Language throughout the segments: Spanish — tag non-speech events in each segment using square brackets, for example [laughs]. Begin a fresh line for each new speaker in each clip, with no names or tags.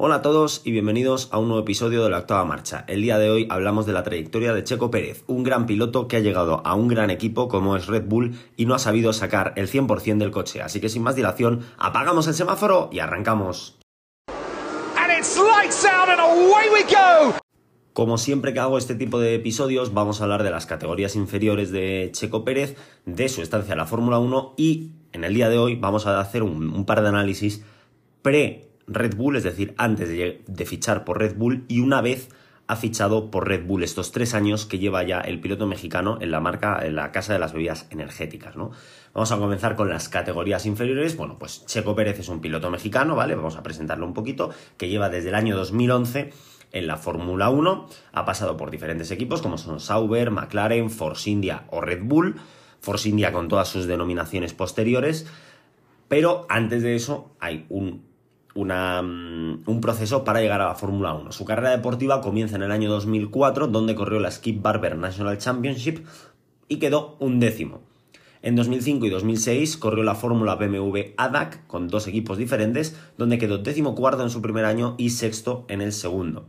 Hola a todos y bienvenidos a un nuevo episodio de la octava marcha. El día de hoy hablamos de la trayectoria de Checo Pérez, un gran piloto que ha llegado a un gran equipo como es Red Bull y no ha sabido sacar el 100% del coche. Así que sin más dilación, apagamos el semáforo y arrancamos. Como siempre que hago este tipo de episodios, vamos a hablar de las categorías inferiores de Checo Pérez, de su estancia en la Fórmula 1 y en el día de hoy vamos a hacer un, un par de análisis pre Red Bull, es decir, antes de, fichar por Red Bull y una vez ha fichado por Red Bull estos tres años que lleva ya el piloto mexicano en la marca, en la casa de las bebidas energéticas, ¿no? Vamos a comenzar con las categorías inferiores. Bueno, pues Checo Pérez es un piloto mexicano, ¿vale? Vamos a presentarlo un poquito, que lleva desde el año 2011 en la Fórmula 1, ha pasado por diferentes equipos como son Sauber, McLaren, Force India o Red Bull, Force India con todas sus denominaciones posteriores, pero antes de eso hay un Mm, un proceso para llegar a la Fórmula 1. Su carrera deportiva comienza en el año 2004, donde corrió la Skip Barber National Championship y quedó un décimo. En 2005 y 2006 corrió la Fórmula BMW ADAC con dos equipos diferentes, donde quedó décimo cuarto en su primer año y sexto en el segundo.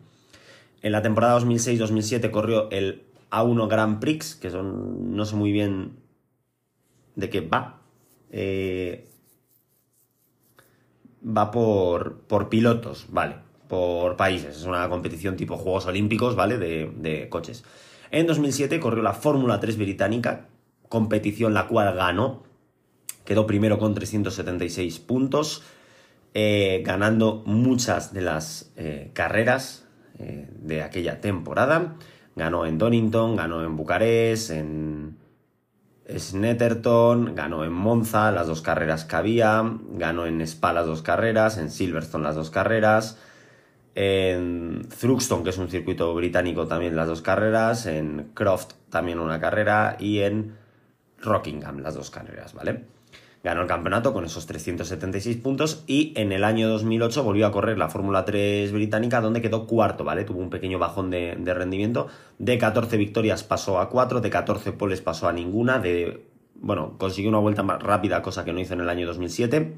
En la temporada 2006-2007 corrió el A1 Grand Prix, que son, no sé muy bien de qué va. Eh, va por, por pilotos, ¿vale? Por países. Es una competición tipo Juegos Olímpicos, ¿vale? De, coches. En 2007 corrió la Fórmula 3 británica, competición la cual ganó. Quedó primero con 376 puntos, eh, ganando muchas de las eh, carreras eh, de aquella temporada. Ganó en Donington, ganó en Bucarest, en Snetterton, ganó en Monza las dos carreras que había, ganó en Spa las dos carreras, en Silverstone las dos carreras, en Thruxton, que es un circuito británico, también las dos carreras, en Croft también una carrera y en Rockingham las dos carreras, ¿vale? Ganó el campeonato con esos 376 puntos y en el año 2008 volvió a correr la Fórmula 3 británica donde quedó cuarto, ¿vale? Tuvo un pequeño bajón de, rendimiento. De 14 victorias pasó a 4, de 14 poles pasó a ninguna, de... Bueno, consiguió una vuelta más rápida, cosa que no hizo en el año 2007.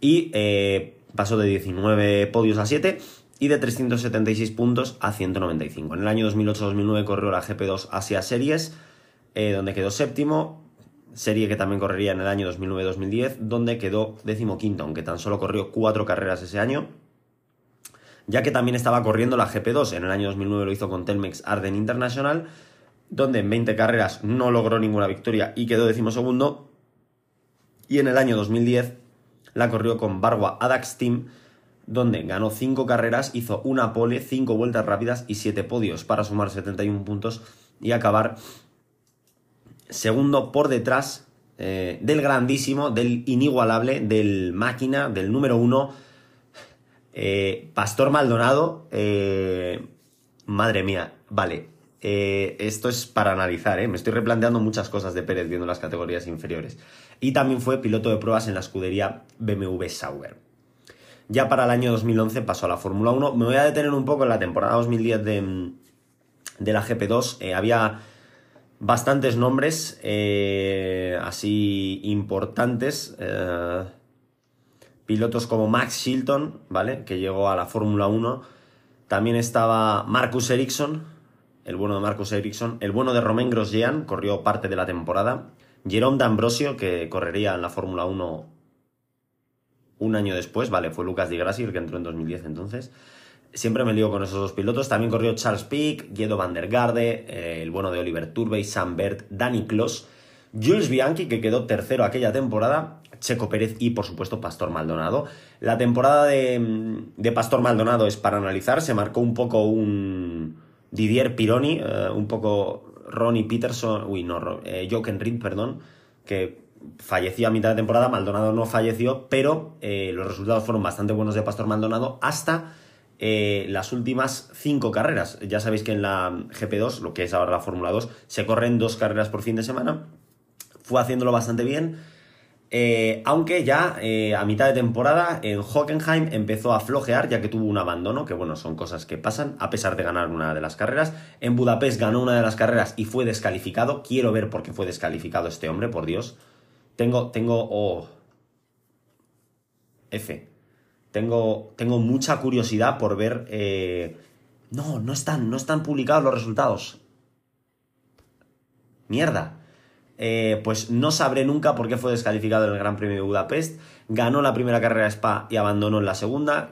Y eh, pasó de 19 podios a 7 y de 376 puntos a 195. En el año 2008-2009 corrió la GP2 Asia Series, eh, donde quedó séptimo serie que también correría en el año 2009-2010, donde quedó decimoquinto, aunque tan solo corrió cuatro carreras ese año, ya que también estaba corriendo la GP2, en el año 2009 lo hizo con Telmex Arden International, donde en 20 carreras no logró ninguna victoria y quedó decimosegundo, y en el año 2010 la corrió con Barwa Adax Team, donde ganó 5 carreras, hizo una pole, 5 vueltas rápidas y 7 podios para sumar 71 puntos y acabar segundo por detrás eh, del grandísimo, del inigualable, del máquina, del número uno, eh, Pastor Maldonado. Eh, madre mía, vale. esto es para analizar, me estoy replanteando muchas cosas de Pérez viendo las categorías inferiores. Y también fue piloto de pruebas en la escudería BMW Sauber. Ya para el año 2011 pasó a la Fórmula 1. Me voy a detener un poco en la temporada 2010 de, de la GP2. había bastantes nombres eh, así importantes. Eh, pilotos como Max Shilton, ¿vale? Que llegó a la Fórmula 1. También estaba Marcus Ericsson, el bueno de Marcus Ericsson. El bueno de Romain Grosjean, corrió parte de la temporada. Jerome D'Ambrosio, que correría en la Fórmula 1 un año después, ¿vale? Fue Lucas Di Grassi, el que entró en 2010 entonces. Siempre me lío con esos dos pilotos. También corrió Charles Pick, Guido van der Garde, eh, el bueno de Oliver Turbey, Sam Bert, Danny Kloss, Jules Bianchi, que quedó tercero aquella temporada, Checo Pérez y, por supuesto, Pastor Maldonado. La temporada de, Pastor Maldonado es para analizar. Se marcó un poco un Didier Pironi, eh, un poco Ronnie Peterson, uy, no, eh, Jochen Reed, perdón, que falleció a mitad de temporada. Maldonado no falleció, pero los resultados fueron bastante buenos de Pastor Maldonado hasta eh, las últimas cinco carreras. Ya sabéis que en la GP2, lo que es ahora la Fórmula 2, se corren dos carreras por fin de semana. Fue haciéndolo bastante bien. Eh, aunque ya eh, a mitad de temporada en Hockenheim empezó a flojear ya que tuvo un abandono, que bueno, son cosas que pasan, a pesar de ganar una de las carreras. En Budapest ganó una de las carreras y fue descalificado. Quiero ver por qué fue descalificado este hombre, por Dios. Tengo, tengo, oh, F. tengo, tengo mucha curiosidad por ver... Eh, no, no están, no están publicados los resultados. Mierda. Eh, pues no sabré nunca por qué fue descalificado en el Gran Premio de Budapest. Ganó la primera carrera de Spa y abandonó en la segunda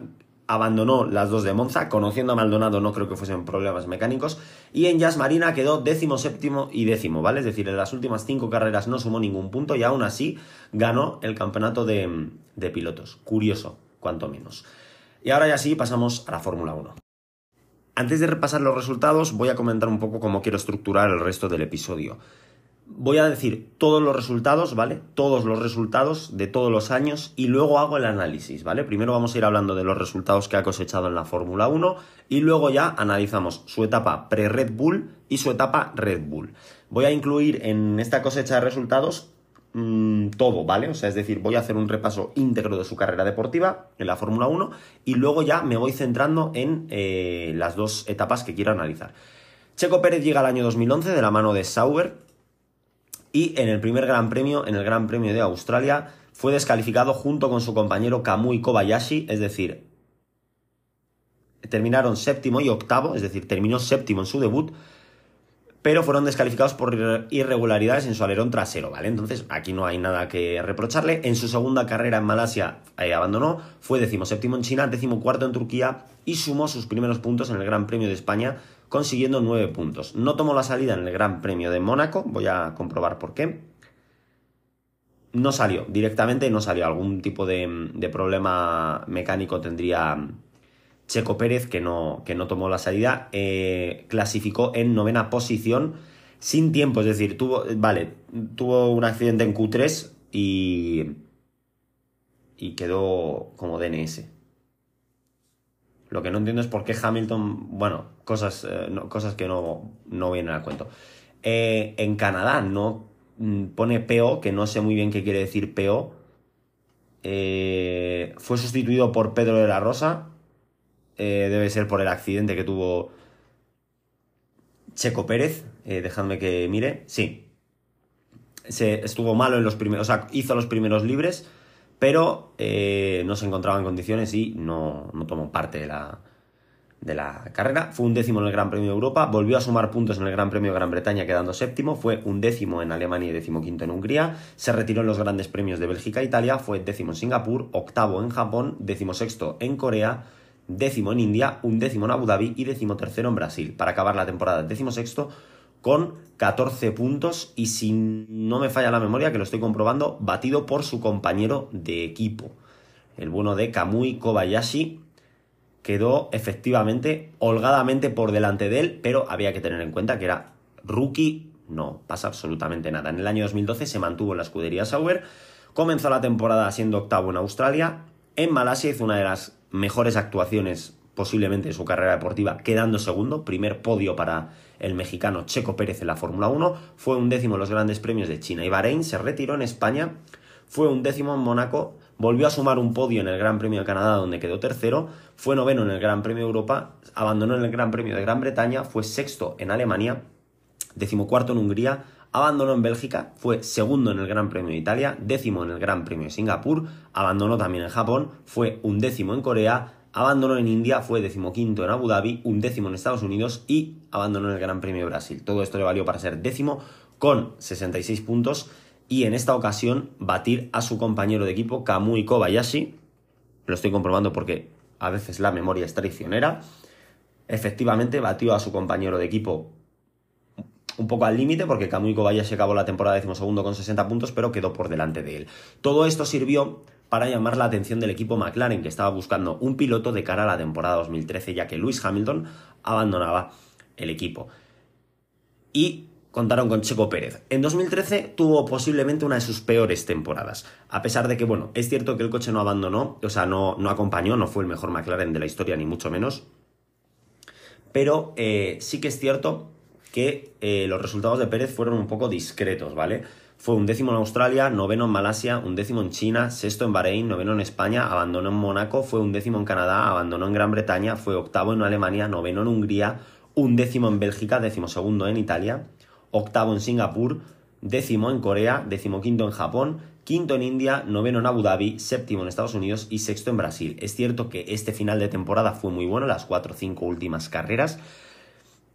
abandonó las dos de Monza, conociendo a Maldonado no creo que fuesen problemas mecánicos, y en Jazz Marina quedó décimo, séptimo y décimo, ¿vale? Es decir, en las últimas cinco carreras no sumó ningún punto y aún así ganó el campeonato de, de pilotos. Curioso, cuanto menos. Y ahora ya sí pasamos a la Fórmula 1. Antes de repasar los resultados, voy a comentar un poco cómo quiero estructurar el resto del episodio voy a decir todos los resultados, ¿vale? Todos los resultados de todos los años y luego hago el análisis, ¿vale? Primero vamos a ir hablando de los resultados que ha cosechado en la Fórmula 1 y luego ya analizamos su etapa pre-Red Bull y su etapa Red Bull. Voy a incluir en esta cosecha de resultados mm, todo, ¿vale? O sea, es decir, voy a hacer un repaso íntegro de su carrera deportiva en la Fórmula 1 y luego ya me voy centrando en eh, las dos etapas que quiero analizar. Checo Pérez llega al año 2011 de la mano de Sauber, y en el primer Gran Premio, en el Gran Premio de Australia, fue descalificado junto con su compañero Kamui Kobayashi, es decir, terminaron séptimo y octavo, es decir, terminó séptimo en su debut, pero fueron descalificados por irregularidades en su alerón trasero, ¿vale? Entonces aquí no hay nada que reprocharle. En su segunda carrera en Malasia eh, abandonó, fue decimoséptimo en China, decimocuarto en Turquía y sumó sus primeros puntos en el Gran Premio de España consiguiendo 9 puntos. No tomó la salida en el Gran Premio de Mónaco, voy a comprobar por qué. No salió, directamente no salió. Algún tipo de, problema mecánico tendría Checo Pérez, que no, que no tomó la salida. Eh, clasificó en novena posición, sin tiempo, es decir, tuvo, vale, tuvo un accidente en Q3 y, y quedó como DNS. Lo que no entiendo es por qué Hamilton, bueno, cosas, eh, cosas que no, no, vienen al cuento. Eh, en Canadá no mm, pone PO, que no sé muy bien qué quiere decir PO. Fue sustituido por Pedro de la Rosa. Debe ser por el accidente que tuvo Checo Pérez. dejadme que mire. Sí. Se, estuvo malo en los primeros. O sea, hizo los primeros libres pero eh, no se encontraba en condiciones y no, tomó parte de la, carrera. Fue un décimo en el Gran Premio de Europa, volvió a sumar puntos en el Gran Premio de Gran Bretaña quedando séptimo, fue un décimo en Alemania y décimo quinto en Hungría, se retiró en los grandes premios de Bélgica e Italia, fue décimo en Singapur, octavo en Japón, décimo sexto en Corea, décimo en India, un décimo en Abu Dhabi y décimo tercero en Brasil. Para acabar la temporada décimo sexto con 14 puntos y si no me falla la memoria, que lo estoy comprobando, batido por su compañero de equipo. El bueno de Kamui Kobayashi quedó efectivamente holgadamente por delante de él, pero había que tener en cuenta que era rookie, no pasa absolutamente nada. En el año 2012 se mantuvo en la escudería Sauber, comenzó la temporada siendo octavo en Australia, en Malasia hizo una de las mejores actuaciones posiblemente en su carrera deportiva, quedando segundo, primer podio para el mexicano Checo Pérez en la Fórmula 1, fue un décimo en los grandes premios de China. Y Bahrein, se retiró en España, fue un décimo en Mónaco, volvió a sumar un podio en el Gran Premio de Canadá donde quedó tercero, fue noveno en el Gran Premio de Europa, abandonó en el Gran Premio de Gran Bretaña, fue sexto en Alemania, decimocuarto en Hungría, abandonó en Bélgica, fue segundo en el Gran Premio de Italia, décimo en el Gran Premio de Singapur, abandonó también en Japón, fue un décimo en Corea, abandonó en India, fue decimoquinto en Abu Dhabi, un décimo en Estados Unidos y abandonó en el Gran Premio de Brasil. Todo esto le valió para ser décimo con 66 puntos y en esta ocasión batir a su compañero de equipo Kamui Kobayashi. Lo estoy comprobando porque a veces la memoria es traicionera. Efectivamente batió a su compañero de equipo un poco al límite porque Kamui Kobayashi acabó la temporada decimosegundo con 60 puntos pero quedó por delante de él. Todo esto sirvió para llamar la atención del equipo McLaren, que estaba buscando un piloto de cara a la temporada 2013, ya que Lewis Hamilton abandonaba el equipo. Y contaron con Checo Pérez. En 2013 tuvo posiblemente una de sus peores temporadas, a pesar de que, bueno, es cierto que el coche no abandonó, o sea, no, no acompañó, no fue el mejor McLaren de la historia, ni mucho menos, pero eh, sí que es cierto que eh, los resultados de Pérez fueron un poco discretos, ¿vale? Fue un décimo en Australia, noveno en Malasia, un décimo en China, sexto en Bahrein, noveno en España, abandonó en Mónaco, fue un décimo en Canadá, abandonó en Gran Bretaña, fue octavo en Alemania, noveno en Hungría, un décimo en Bélgica, décimo segundo en Italia, octavo en Singapur, décimo en Corea, décimo quinto en Japón, quinto en India, noveno en Abu Dhabi, séptimo en Estados Unidos y sexto en Brasil. Es cierto que este final de temporada fue muy bueno, las cuatro o cinco últimas carreras,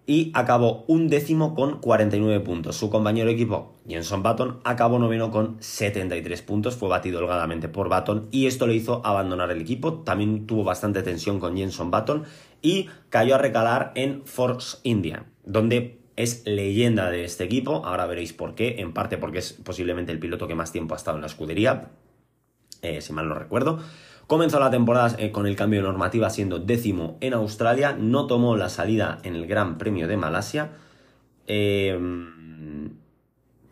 y acabó un décimo con 49 puntos. Su compañero de equipo, Jenson Button, acabó noveno con 73 puntos, fue batido holgadamente por Button y esto le hizo abandonar el equipo. También tuvo bastante tensión con Jenson Button y cayó a recalar en Force India, donde es leyenda de este equipo. Ahora veréis por qué, en parte porque es posiblemente el piloto que más tiempo ha estado en la escudería, eh, si mal no recuerdo. Comenzó la temporada eh, con el cambio de normativa siendo décimo en Australia, no tomó la salida en el Gran Premio de Malasia. Eh,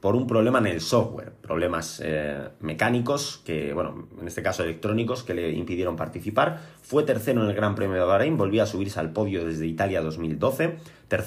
por un problema en el software, problemas eh, mecánicos, que, bueno, en este caso electrónicos, que le impidieron participar. Fue tercero en el Gran Premio de Bahrein, volvió a subirse al podio desde Italia 2012,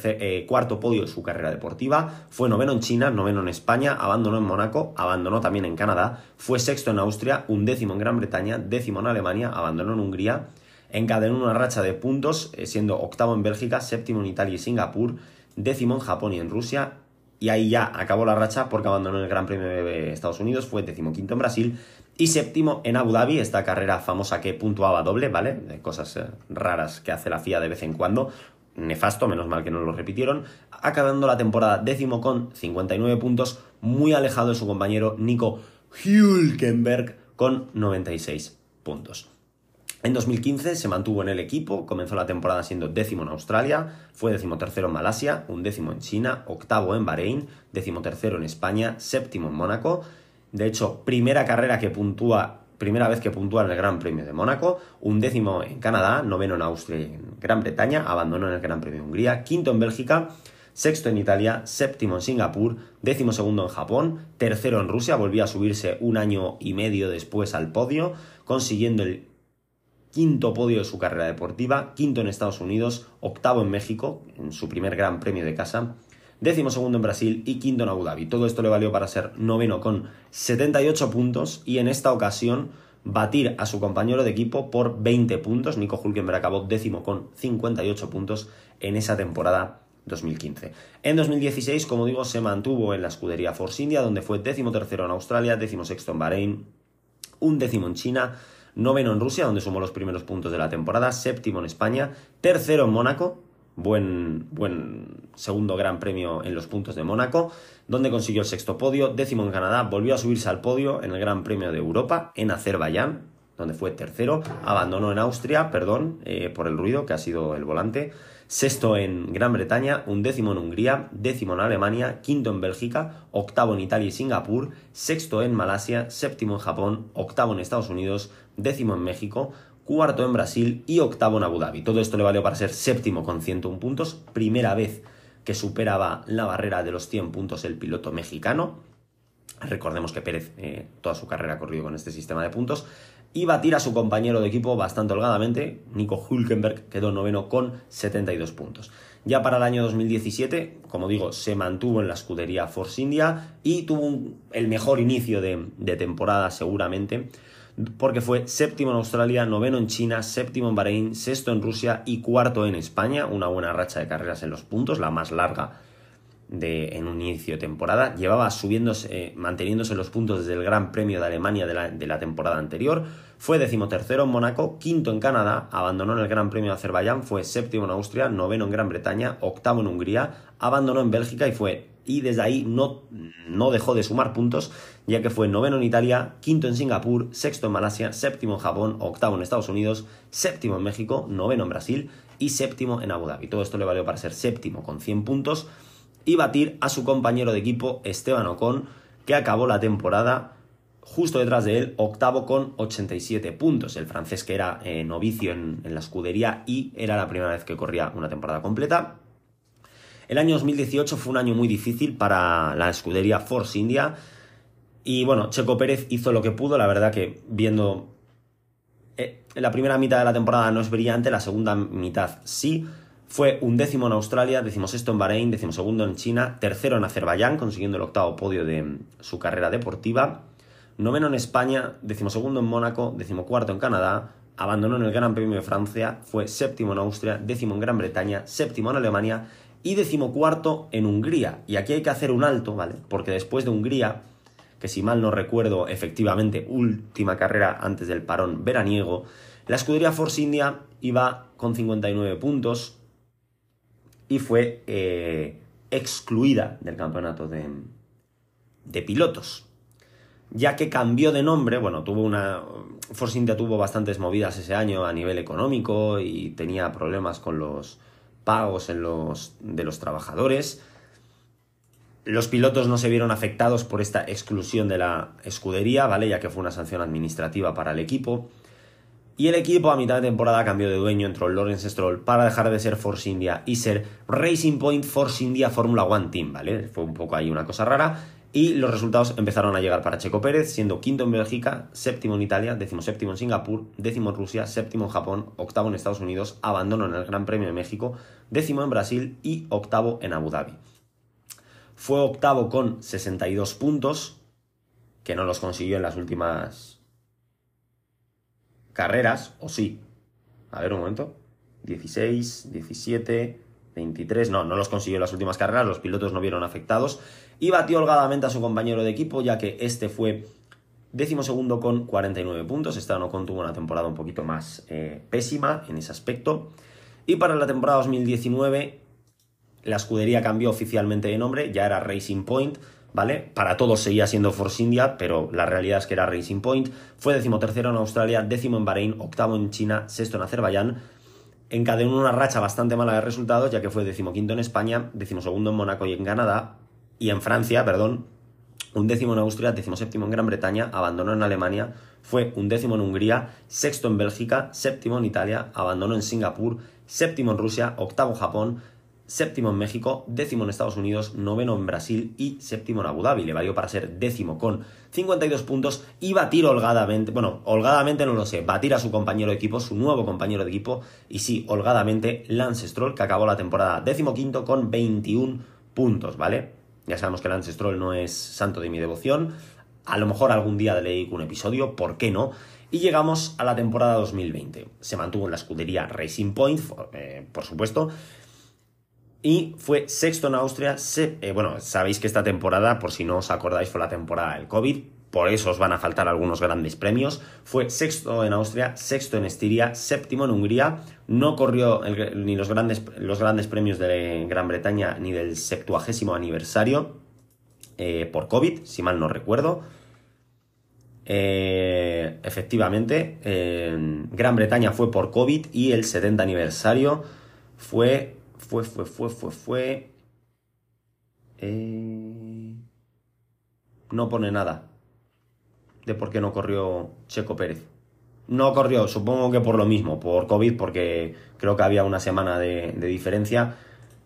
eh, cuarto podio de su carrera deportiva, fue noveno en China, noveno en España, abandonó en Mónaco, abandonó también en Canadá, fue sexto en Austria, un décimo en Gran Bretaña, décimo en Alemania, abandonó en Hungría, encadenó una racha de puntos, eh, siendo octavo en Bélgica, séptimo en Italia y Singapur, décimo en Japón y en Rusia, y ahí ya acabó la racha porque abandonó el Gran Premio de Estados Unidos, fue decimoquinto en Brasil y séptimo en Abu Dhabi, esta carrera famosa que puntuaba doble, ¿vale? Cosas eh, raras que hace la FIA de vez en cuando. Nefasto, menos mal que no lo repitieron. Acabando la temporada décimo con 59 puntos, muy alejado de su compañero Nico Hülkenberg con 96 puntos. En 2015 se mantuvo en el equipo, comenzó la temporada siendo décimo en Australia, fue decimotercero en Malasia, un décimo en China, octavo en Bahrein, decimotercero en España, séptimo en Mónaco. De hecho, primera carrera que puntúa, primera vez que puntúa en el Gran Premio de Mónaco, un décimo en Canadá, noveno en Austria y en Gran Bretaña, abandonó en el Gran Premio de Hungría, quinto en Bélgica, sexto en Italia, séptimo en Singapur, décimo segundo en Japón, tercero en Rusia, volvió a subirse un año y medio después al podio, consiguiendo el quinto podio de su carrera deportiva, quinto en Estados Unidos, octavo en México, en su primer gran premio de casa, décimo segundo en Brasil y quinto en Abu Dhabi. Todo esto le valió para ser noveno con 78 puntos y en esta ocasión batir a su compañero de equipo por 20 puntos. Nico Hulkenberg acabó décimo con 58 puntos en esa temporada 2015. En 2016, como digo, se mantuvo en la escudería Force India, donde fue décimo tercero en Australia, décimo sexto en Bahrein, un décimo en China, noveno en Rusia, donde sumó los primeros puntos de la temporada, séptimo en España, tercero en Mónaco, buen, buen segundo gran premio en los puntos de Mónaco, donde consiguió el sexto podio, décimo en Canadá, volvió a subirse al podio en el Gran Premio de Europa, en Azerbaiyán, donde fue tercero, abandonó en Austria, perdón eh, por el ruido que ha sido el volante, sexto en Gran Bretaña, un décimo en Hungría, décimo en Alemania, quinto en Bélgica, octavo en Italia y Singapur, sexto en Malasia, séptimo en Japón, octavo en Estados Unidos, décimo en México, cuarto en Brasil y octavo en Abu Dhabi. Todo esto le valió para ser séptimo con 101 puntos, primera vez que superaba la barrera de los 100 puntos el piloto mexicano. Recordemos que Pérez eh, toda su carrera ha corrido con este sistema de puntos y batir a su compañero de equipo bastante holgadamente. Nico Hulkenberg quedó noveno con 72 puntos. Ya para el año 2017, como digo, se mantuvo en la escudería Force India y tuvo el mejor inicio de temporada seguramente porque fue séptimo en Australia, noveno en China, séptimo en Bahrein, sexto en Rusia y cuarto en España. Una buena racha de carreras en los puntos, la más larga de, en un inicio de temporada. Llevaba subiéndose, eh, manteniéndose los puntos desde el Gran Premio de Alemania de la, de la temporada anterior. Fue decimotercero en Mónaco, quinto en Canadá, abandonó en el Gran Premio de Azerbaiyán, fue séptimo en Austria, noveno en Gran Bretaña, octavo en Hungría, abandonó en Bélgica y fue y desde ahí no, no dejó de sumar puntos, ya que fue noveno en Italia, quinto en Singapur, sexto en Malasia, séptimo en Japón, octavo en Estados Unidos, séptimo en México, noveno en Brasil y séptimo en Abu Dhabi. Todo esto le valió para ser séptimo con 100 puntos y batir a su compañero de equipo Esteban Ocon, que acabó la temporada justo detrás de él, octavo con 87 puntos. El francés que era eh, novicio en, en la escudería y era la primera vez que corría una temporada completa. El año 2018 fue un año muy difícil para la escudería Force India. Y bueno, Checo Pérez hizo lo que pudo. La verdad que viendo eh, la primera mitad de la temporada no es brillante, la segunda mitad sí. Fue un décimo en Australia, decimosexto en Bahrein, decimosegundo en China, tercero en Azerbaiyán, consiguiendo el octavo podio de su carrera deportiva, noveno en España, decimosegundo en Mónaco, decimocuarto en Canadá, abandonó en el Gran Premio de Francia, fue séptimo en Austria, décimo en Gran Bretaña, séptimo en Alemania y decimocuarto en Hungría. Y aquí hay que hacer un alto, ¿vale? Porque después de Hungría, que si mal no recuerdo, efectivamente, última carrera antes del parón veraniego, la escudería Force India iba con 59 puntos y fue eh, excluida del campeonato de, de pilotos ya que cambió de nombre, bueno, tuvo una... Force India tuvo bastantes movidas ese año a nivel económico y tenía problemas con los pagos en los, de los trabajadores. Los pilotos no se vieron afectados por esta exclusión de la escudería, ¿vale? Ya que fue una sanción administrativa para el equipo. Y el equipo a mitad de temporada cambió de dueño, entró Lawrence Stroll para dejar de ser Force India y ser Racing Point Force India Formula One Team, ¿vale? Fue un poco ahí una cosa rara. Y los resultados empezaron a llegar para Checo Pérez, siendo quinto en Bélgica, séptimo en Italia, décimo séptimo en Singapur, décimo en Rusia, séptimo en Japón, octavo en Estados Unidos, abandono en el Gran Premio de México, décimo en Brasil y octavo en Abu Dhabi. Fue octavo con 62 puntos, que no los consiguió en las últimas carreras, o sí. A ver un momento. 16, 17, 23, no, no los consiguió en las últimas carreras, los pilotos no vieron afectados y batió holgadamente a su compañero de equipo, ya que este fue décimo segundo con 49 puntos. Esteban Ocon tuvo una temporada un poquito más eh, pésima en ese aspecto. Y para la temporada 2019, la escudería cambió oficialmente de nombre, ya era Racing Point, ¿vale? Para todos seguía siendo Force India, pero la realidad es que era Racing Point. Fue decimotercero en Australia, décimo en Bahrein, octavo en China, sexto en Azerbaiyán. Encadenó una racha bastante mala de resultados, ya que fue decimoquinto en España, decimosegundo en Mónaco y en Canadá, y en Francia, perdón, un décimo en Austria, décimo séptimo en Gran Bretaña, abandonó en Alemania, fue un décimo en Hungría, sexto en Bélgica, séptimo en Italia, abandonó en Singapur, séptimo en Rusia, octavo en Japón, séptimo en México, décimo en Estados Unidos, noveno en Brasil y séptimo en Abu Dhabi. Le valió para ser décimo con 52 puntos y batir holgadamente, bueno, holgadamente no lo sé, batir a su compañero de equipo, su nuevo compañero de equipo, y sí, holgadamente Lance Stroll, que acabó la temporada décimo quinto con 21 puntos, ¿vale? Ya sabemos que el Stroll no es santo de mi devoción. A lo mejor algún día leí un episodio, ¿por qué no? Y llegamos a la temporada 2020. Se mantuvo en la escudería Racing Point, eh, por supuesto. Y fue sexto en Austria. Eh, bueno, sabéis que esta temporada, por si no os acordáis, fue la temporada del COVID por eso os van a faltar algunos grandes premios. Fue sexto en Austria, sexto en Estiria, séptimo en Hungría. No corrió ni los grandes, los grandes premios de Gran Bretaña ni del septuagésimo aniversario eh, por COVID, si mal no recuerdo. Eh, efectivamente, Gran Bretaña fue por COVID y el 70 aniversario fue, fue, fue, fue, fue, fue... Eh, no pone nada de por qué no corrió Checo Pérez. No corrió, supongo que por lo mismo, por COVID, porque creo que había una semana de, diferencia,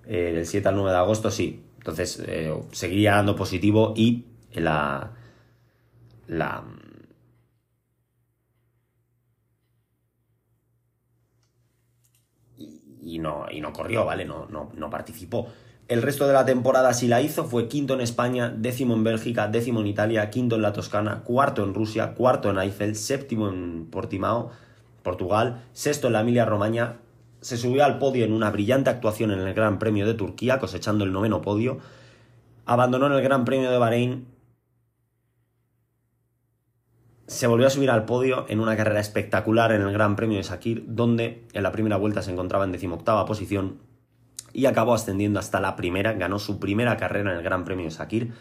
eh, del 7 al 9 de agosto, sí. Entonces eh, seguiría dando positivo y la. la. Y, no, y no corrió, ¿vale? No, no, no participó. El resto de la temporada sí la hizo, fue quinto en España, décimo en Bélgica, décimo en Italia, quinto en la Toscana, cuarto en Rusia, cuarto en Eiffel, séptimo en Portimao, Portugal, sexto en la Emilia Romagna, se subió al podio en una brillante actuación en el Gran Premio de Turquía, cosechando el noveno podio, abandonó en el Gran Premio de Bahrein, se volvió a subir al podio en una carrera espectacular en el Gran Premio de Sakir, donde en la primera vuelta se encontraba en decimoctava posición, y acabó ascendiendo hasta la primera, ganó su primera carrera en el Gran Premio de Sakir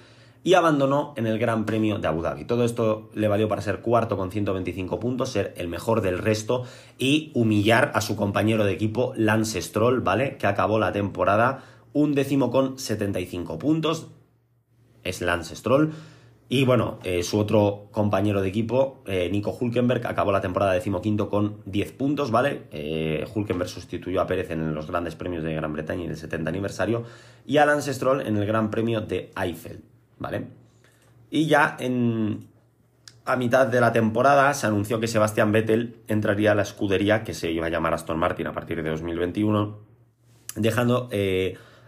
y abandonó en el Gran Premio de Abu Dhabi. Todo esto le valió para ser cuarto con 125 puntos, ser el mejor del resto y humillar a su compañero de equipo Lance Stroll, ¿vale? Que acabó la temporada un décimo con 75 puntos. Es Lance Stroll. Y bueno, eh, su otro compañero de equipo, eh, Nico Hulkenberg, acabó la temporada decimoquinto con 10 puntos, ¿vale? Eh, Hulkenberg sustituyó a Pérez en los grandes premios de Gran Bretaña en el 70 aniversario y a Lance Stroll en el Gran Premio de Eiffel, ¿vale? Y ya en, a mitad de la temporada se anunció que Sebastián Vettel entraría a la escudería que se iba a llamar Aston Martin a partir de 2021, dejando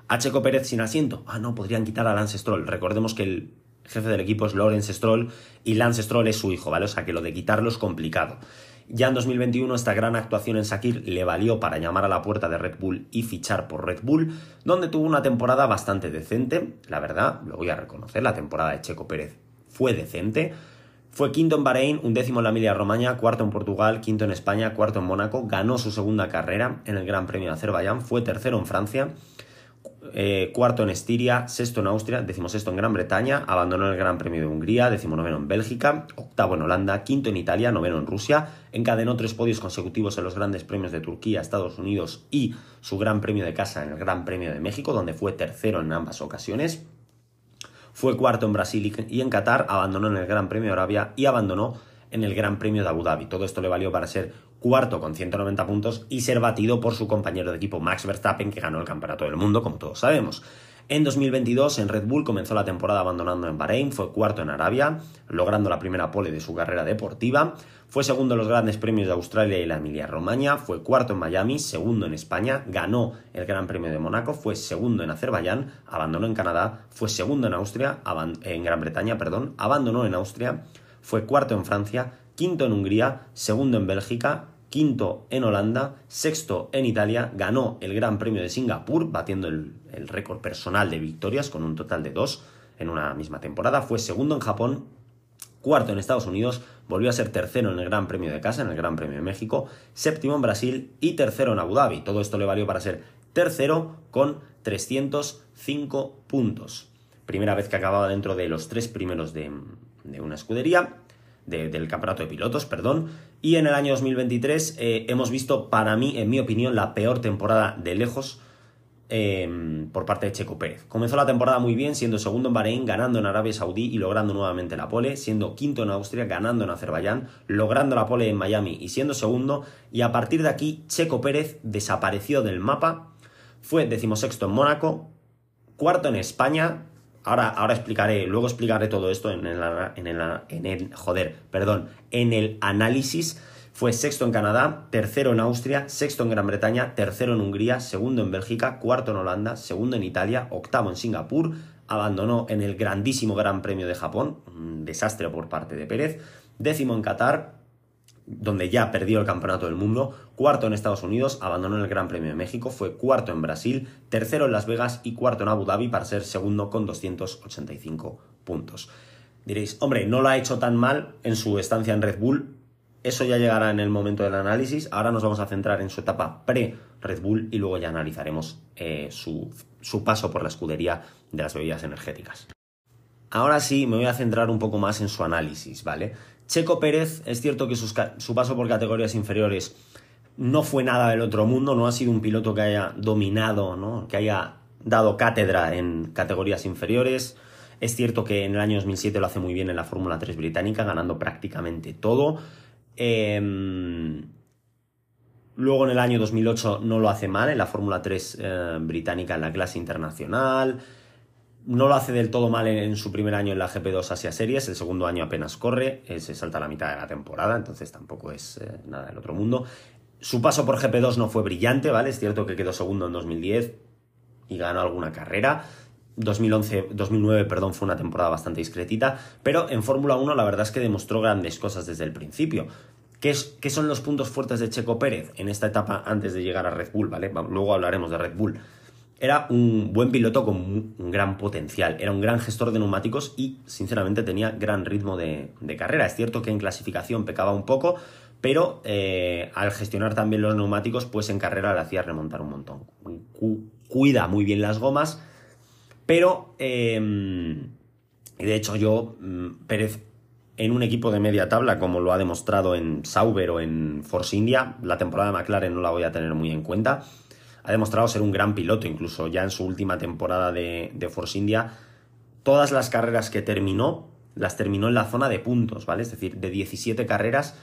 a Checo Pérez sin asiento. Ah, no, podrían quitar a Lance Stroll. Recordemos que el jefe del equipo es Lawrence Stroll y Lance Stroll es su hijo, ¿vale? O sea que lo de quitarlo es complicado. Ya en 2021 esta gran actuación en Sakir le valió para llamar a la puerta de Red Bull y fichar por Red Bull, donde tuvo una temporada bastante decente, la verdad, lo voy a reconocer, la temporada de Checo Pérez fue decente. Fue quinto en Bahrein, un décimo en la Emilia Romagna, cuarto en Portugal, quinto en España, cuarto en Mónaco, ganó su segunda carrera en el Gran Premio de Azerbaiyán, fue tercero en Francia, eh, cuarto en Estiria, sexto en Austria, decimosexto en Gran Bretaña, abandonó el Gran Premio de Hungría, decimonoveno en Bélgica, octavo en Holanda, quinto en Italia, noveno en Rusia, encadenó tres podios consecutivos en los grandes premios de Turquía, Estados Unidos y su Gran Premio de casa en el Gran Premio de México, donde fue tercero en ambas ocasiones. Fue cuarto en Brasil y en Qatar, abandonó en el Gran Premio de Arabia y abandonó en el Gran Premio de Abu Dhabi. Todo esto le valió para ser cuarto con 190 puntos y ser batido por su compañero de equipo Max Verstappen, que ganó el Campeonato del Mundo, como todos sabemos. En 2022 en Red Bull comenzó la temporada abandonando en Bahrein, fue cuarto en Arabia, logrando la primera pole de su carrera deportiva, fue segundo en los grandes premios de Australia y la Emilia Romagna, fue cuarto en Miami, segundo en España, ganó el Gran Premio de Mónaco, fue segundo en Azerbaiyán, abandonó en Canadá, fue segundo en Austria, en Gran Bretaña, perdón, abandonó en Austria, fue cuarto en Francia, quinto en Hungría, segundo en Bélgica, quinto en Holanda, sexto en Italia, ganó el Gran Premio de Singapur, batiendo el, récord personal de victorias con un total de dos en una misma temporada, fue segundo en Japón, cuarto en Estados Unidos, volvió a ser tercero en el Gran Premio de casa, en el Gran Premio de México, séptimo en Brasil y tercero en Abu Dhabi. Todo esto le valió para ser tercero con 305 puntos. Primera vez que acababa dentro de los tres primeros de, de una escudería del campeonato de pilotos, perdón. Y en el año 2023 eh, hemos visto, para mí, en mi opinión, la peor temporada de lejos em, por parte de Checo Pérez. Comenzó la temporada muy bien, siendo segundo en Bahrein, ganando en Arabia Saudí y logrando nuevamente la pole, siendo quinto en Austria, ganando en Azerbaiyán, logrando la pole en Miami y siendo segundo. Y a partir de aquí, Checo Pérez desapareció del mapa, fue decimosexto en Mónaco, cuarto en España, Ahora, ahora explicaré, luego explicaré todo esto en el, joder, perdón, en el análisis. Fue sexto en Canadá, tercero en Austria, sexto en Gran Bretaña, tercero en Hungría, segundo en Bélgica, cuarto en Holanda, segundo en Italia, octavo en Singapur, abandonó en el grandísimo Gran Premio de Japón, un desastre por parte de Pérez, décimo en Qatar, donde ya perdió el campeonato del mundo, cuarto en Estados Unidos, abandonó el Gran Premio de México, fue cuarto en Brasil, tercero en Las Vegas y cuarto en Abu Dhabi para ser segundo con 285 puntos. Diréis, hombre, no lo ha hecho tan mal en su estancia en Red Bull, eso ya llegará en el momento del análisis, ahora nos vamos a centrar en su etapa pre-Red Bull y luego ya analizaremos eh, su, su paso por la escudería de las bebidas energéticas. Ahora sí, me voy a centrar un poco más en su análisis, ¿vale? Checo Pérez, es cierto que su paso por categorías inferiores no fue nada del otro mundo, no ha sido un piloto que haya dominado, ¿no? que haya dado cátedra en categorías inferiores. Es cierto que en el año 2007 lo hace muy bien en la Fórmula 3 británica, ganando prácticamente todo. Em, luego en el año 2008 no lo hace mal en la Fórmula 3 eh, británica en la clase internacional. No lo hace del todo mal en, su primer año en la GP2 Asia Series, el segundo año apenas corre, eh, se salta la mitad de la temporada, entonces tampoco es eh, nada del otro mundo. Su paso por GP2 no fue brillante, ¿vale? Es cierto que quedó segundo en 2010 y ganó alguna carrera. 2011, 2009, perdón, fue una temporada bastante discretita, pero en Fórmula 1 la verdad es que demostró grandes cosas desde el principio. ¿Qué, ¿Qué, son los puntos fuertes de Checo Pérez en esta etapa antes de llegar a Red Bull, ¿vale? Luego hablaremos de Red Bull era un buen piloto con un gran potencial, era un gran gestor de neumáticos y sinceramente tenía gran ritmo de, carrera. Es cierto que en clasificación pecaba un poco, pero eh, al gestionar también los neumáticos, pues en carrera le hacía remontar un montón. cuida muy bien las gomas, pero em, de hecho yo, mm, Pérez, en un equipo de media tabla, como lo ha demostrado en Sauber o en Force India, la temporada de McLaren no la voy a tener muy en cuenta ha demostrado ser un gran piloto, incluso ya en su última temporada de, Force India. Todas las carreras que terminó, las terminó en la zona de puntos, ¿vale? Es decir, de 17 carreras,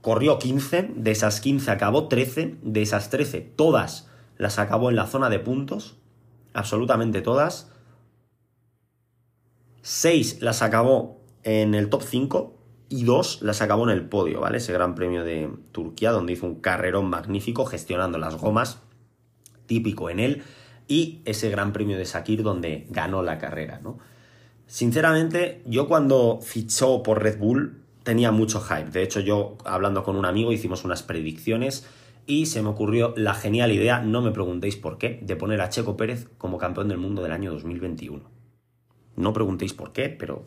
corrió 15, de esas 15 acabó 13, de esas 13 todas las acabó en la zona de puntos, absolutamente todas. 6 las acabó en el top 5 y 2 las acabó en el podio, ¿vale? Ese gran premio de Turquía donde hizo un carrerón magnífico gestionando las gomas típico en él, y ese Gran Premio de Sakir donde ganó la carrera, ¿no? Sinceramente, yo cuando fichó por Red Bull tenía mucho hype. De hecho, yo hablando con un amigo hicimos unas predicciones y se me ocurrió la genial idea, no me preguntéis por qué, de poner a Checo Pérez como campeón del mundo del año 2021. No preguntéis por qué, pero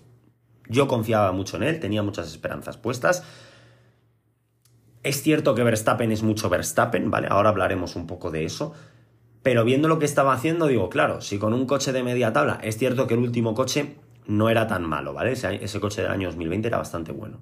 Yo confiaba mucho en él, tenía muchas esperanzas puestas. Es cierto que Verstappen es mucho Verstappen, ¿vale? Ahora hablaremos un poco de eso. Pero viendo lo que estaba haciendo, digo, claro, si con un coche de media tabla, es cierto que el último coche no era tan malo, ¿vale? Ese, coche del año 2020 era bastante bueno.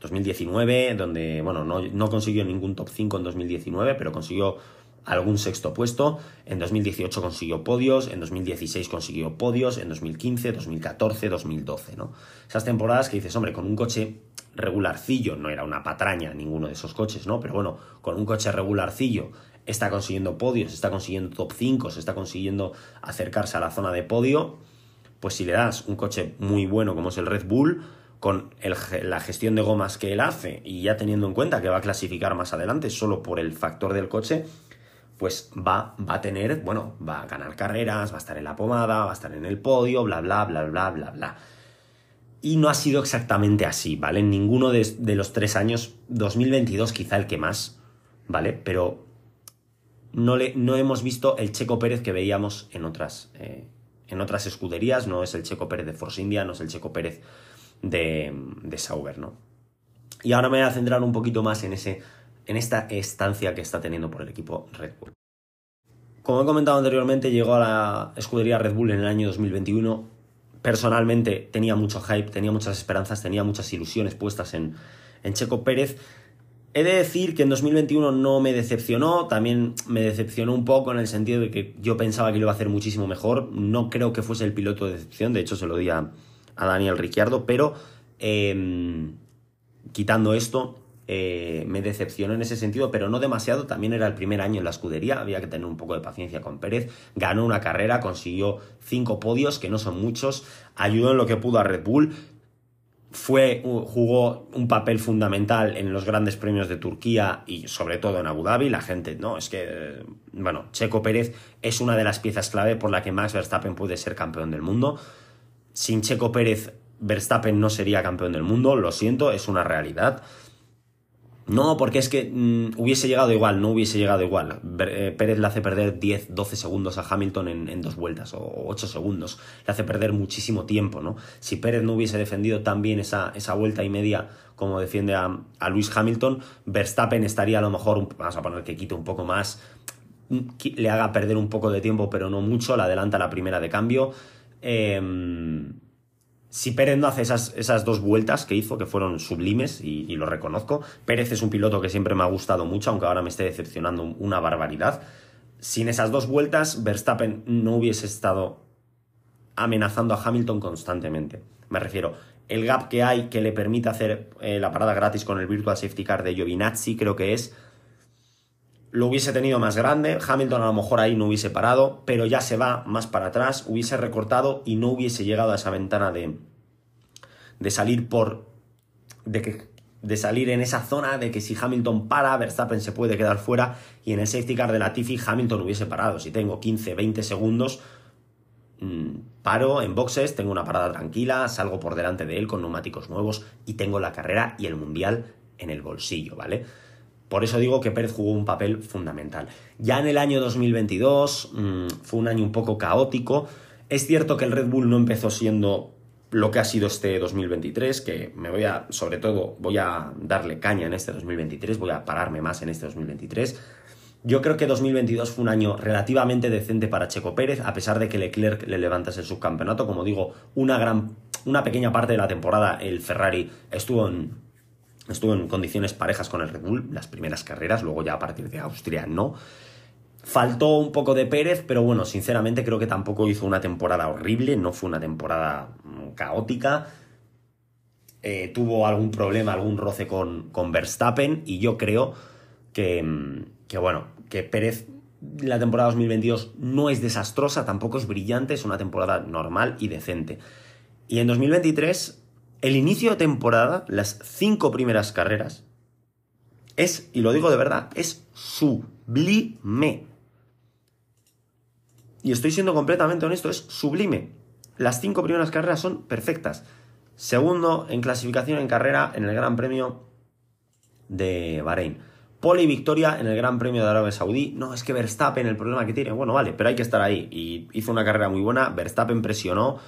2019, donde, bueno, no, no consiguió ningún top 5 en 2019, pero consiguió algún sexto puesto. En 2018 consiguió podios, en 2016 consiguió podios, en 2015, 2014, 2012, ¿no? Esas temporadas que dices, hombre, con un coche regularcillo, no era una patraña ninguno de esos coches, ¿no? Pero bueno, con un coche regularcillo está consiguiendo podios, está consiguiendo top 5, se está consiguiendo acercarse a la zona de podio, pues si le das un coche muy bueno como es el Red Bull, con la gestión de gomas que él hace y ya teniendo en cuenta que va a clasificar más adelante solo por el factor del coche, pues va, va a tener, bueno, va a ganar carreras, va a estar en la pomada, va a estar en el podio, bla, bla, bla, bla, bla, bla. Y no ha sido exactamente así, ¿vale? En ninguno de, los tres años, 2022 quizá el que más, ¿vale? Pero no, le, no hemos visto el Checo Pérez que veíamos en otras, eh, en otras escuderías, no es el Checo Pérez de Force India, no es el Checo Pérez de, de Sauber, ¿no? Y ahora me voy a centrar un poquito más en, ese, en esta estancia que está teniendo por el equipo Red Bull. Como he comentado anteriormente, llegó a la escudería Red Bull en el año 2021 personalmente tenía mucho hype, tenía muchas esperanzas, tenía muchas ilusiones puestas en, en Checo Pérez. He de decir que en 2021 no me decepcionó, también me decepcionó un poco en el sentido de que yo pensaba que lo iba a hacer muchísimo mejor. No creo que fuese el piloto de decepción, de hecho se lo di a, Daniel Ricciardo, pero em, quitando esto, eh, me decepcionó en ese sentido, pero no demasiado. También era el primer año en la escudería, había que tener un poco de paciencia con Pérez. Ganó una carrera, consiguió cinco podios, que no son muchos, ayudó en lo que pudo a Red Bull. Fue, jugó un papel fundamental en los grandes premios de Turquía y sobre todo en Abu Dhabi. La gente, no, es que, bueno, Checo Pérez es una de las piezas clave por la que Max Verstappen puede ser campeón del mundo. Sin Checo Pérez, Verstappen no sería campeón del mundo, lo siento, es una realidad. No, porque es que mm, hubiese llegado igual, no hubiese llegado igual. Eh, Pérez le hace perder 10, 12 segundos a Hamilton en, dos vueltas, o 8 segundos. Le hace perder muchísimo tiempo, ¿no? Si Pérez no hubiese defendido tan bien esa, esa vuelta y media como defiende a, a Luis Hamilton, Verstappen estaría a lo mejor, vamos a poner que quite un poco más, mm, le haga perder un poco de tiempo, pero no mucho, le adelanta la primera de cambio. Eh, si Pérez no hace esas, esas, dos vueltas que hizo, que fueron sublimes, y, lo reconozco, Pérez es un piloto que siempre me ha gustado mucho, aunque ahora me esté decepcionando una barbaridad. Sin esas dos vueltas, Verstappen no hubiese estado amenazando a Hamilton constantemente. Me refiero, el gap que hay que le permite hacer eh, la parada gratis con el Virtual Safety Car de Giovinazzi, creo que es lo hubiese tenido más grande, Hamilton a lo mejor ahí no hubiese parado, pero ya se va más para atrás, hubiese recortado y no hubiese llegado a esa ventana de, de salir por... De, que, de salir en esa zona de que si Hamilton para, Verstappen se puede quedar fuera y en el safety car de la Tiffy Hamilton hubiese parado. Si tengo 15, 20 segundos, mm, paro en boxes, tengo una parada tranquila, salgo por delante de él con neumáticos nuevos y tengo la carrera y el mundial en el bolsillo, ¿vale? Por eso digo que Pérez jugó un papel fundamental. Ya en el año 2022 mm, fue un año un poco caótico. Es cierto que el Red Bull no empezó siendo lo que ha sido este 2023, que me voy a, sobre todo, voy a darle caña en este 2023, voy a pararme más en este 2023. Yo creo que 2022 fue un año relativamente decente para Checo Pérez, a pesar de que Leclerc le levantase el subcampeonato. Como digo, una gran, una pequeña parte de la temporada el Ferrari estuvo en, Estuvo en condiciones parejas con el Red Bull las primeras carreras, luego ya a partir de Austria no. Faltó un poco de Pérez, pero bueno, sinceramente creo que tampoco hizo una temporada horrible, no fue una temporada mm, caótica. Eh, tuvo algún problema, algún roce con, con Verstappen y yo creo que, mm, que, bueno, que Pérez la temporada 2022 no es desastrosa, tampoco es brillante, es una temporada normal y decente. Y en 2023 el inicio de temporada, las cinco primeras carreras, es, y lo digo de verdad, es sublime. Y estoy siendo completamente honesto, es sublime. Las cinco primeras carreras son perfectas. Segundo en clasificación en carrera en el Gran Premio de Bahrein. Pole y victoria en el Gran Premio de Arabia Saudí. No, es que Verstappen, el problema que tiene, bueno, vale, pero hay que estar ahí. Y hizo una carrera muy buena. Verstappen presionó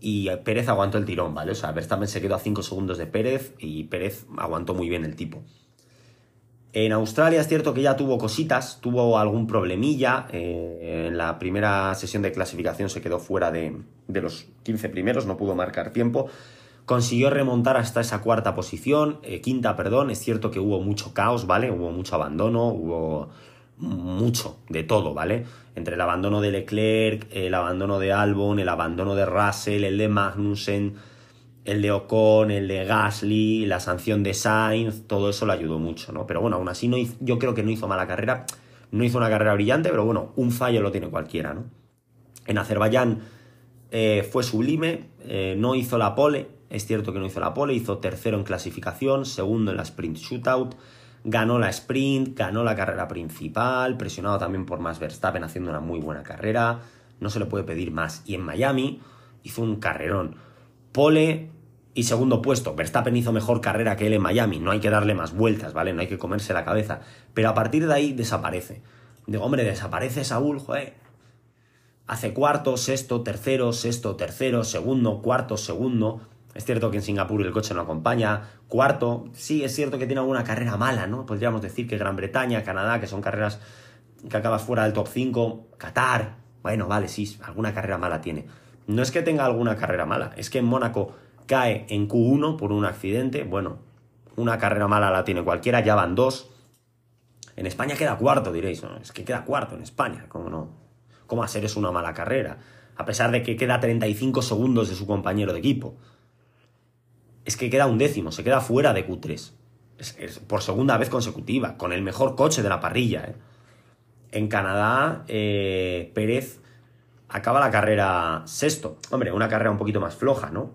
y Pérez aguantó el tirón, ¿vale? O sea, Verstappen se quedó a 5 segundos de Pérez y Pérez aguantó muy bien el tipo. En Australia es cierto que ya tuvo cositas, tuvo algún problemilla. Eh, en la primera sesión de clasificación se quedó fuera de, los 15 primeros, no pudo marcar tiempo. Consiguió remontar hasta esa cuarta posición, eh, quinta, perdón. Es cierto que hubo mucho caos, ¿vale? Hubo mucho abandono, hubo mucho de todo, ¿vale? Entre el abandono de Leclerc, el abandono de Albon, el abandono de Russell, el de Magnussen, el de Ocon, el de Gasly, la sanción de Sainz, todo eso le ayudó mucho, ¿no? Pero bueno, aún así no yo creo que no hizo mala carrera, no hizo una carrera brillante, pero bueno, un fallo lo tiene cualquiera, ¿no? En Azerbaiyán eh, fue sublime, eh, no hizo la pole, es cierto que no hizo la pole, hizo tercero en clasificación, segundo en la sprint shootout, ganó la sprint, ganó la carrera principal, presionado también por Max Verstappen haciendo una muy buena carrera, no se le puede pedir más. Y en Miami hizo un carrerón. Pole y segundo puesto. Verstappen hizo mejor carrera que él en Miami, no hay que darle más vueltas, ¿vale? No hay que comerse la cabeza. Pero a partir de ahí desaparece. Digo, hombre, desaparece Saúl, joder. Hace cuarto, sexto, tercero, sexto, tercero, segundo, cuarto, segundo. Es cierto que en Singapur el coche no acompaña. Cuarto, sí, es cierto que tiene alguna carrera mala, ¿no? Podríamos decir que Gran Bretaña, Canadá, que son carreras que acabas fuera del top 5. Qatar, bueno, vale, sí, alguna carrera mala tiene. No es que tenga alguna carrera mala, es que en Mónaco cae en Q1 por un accidente. Bueno, una carrera mala la tiene cualquiera, ya van dos. En España queda cuarto, diréis. es que queda cuarto en España, ¿cómo no? ¿Cómo hacer es una mala carrera? A pesar de que queda 35 segundos de su compañero de equipo es que queda un décimo, se queda fuera de Q3. Es, por segunda vez consecutiva, con el mejor coche de la parrilla. ¿eh? En Canadá, eh, Pérez acaba la carrera sexto. Hombre, una carrera un poquito más floja, ¿no?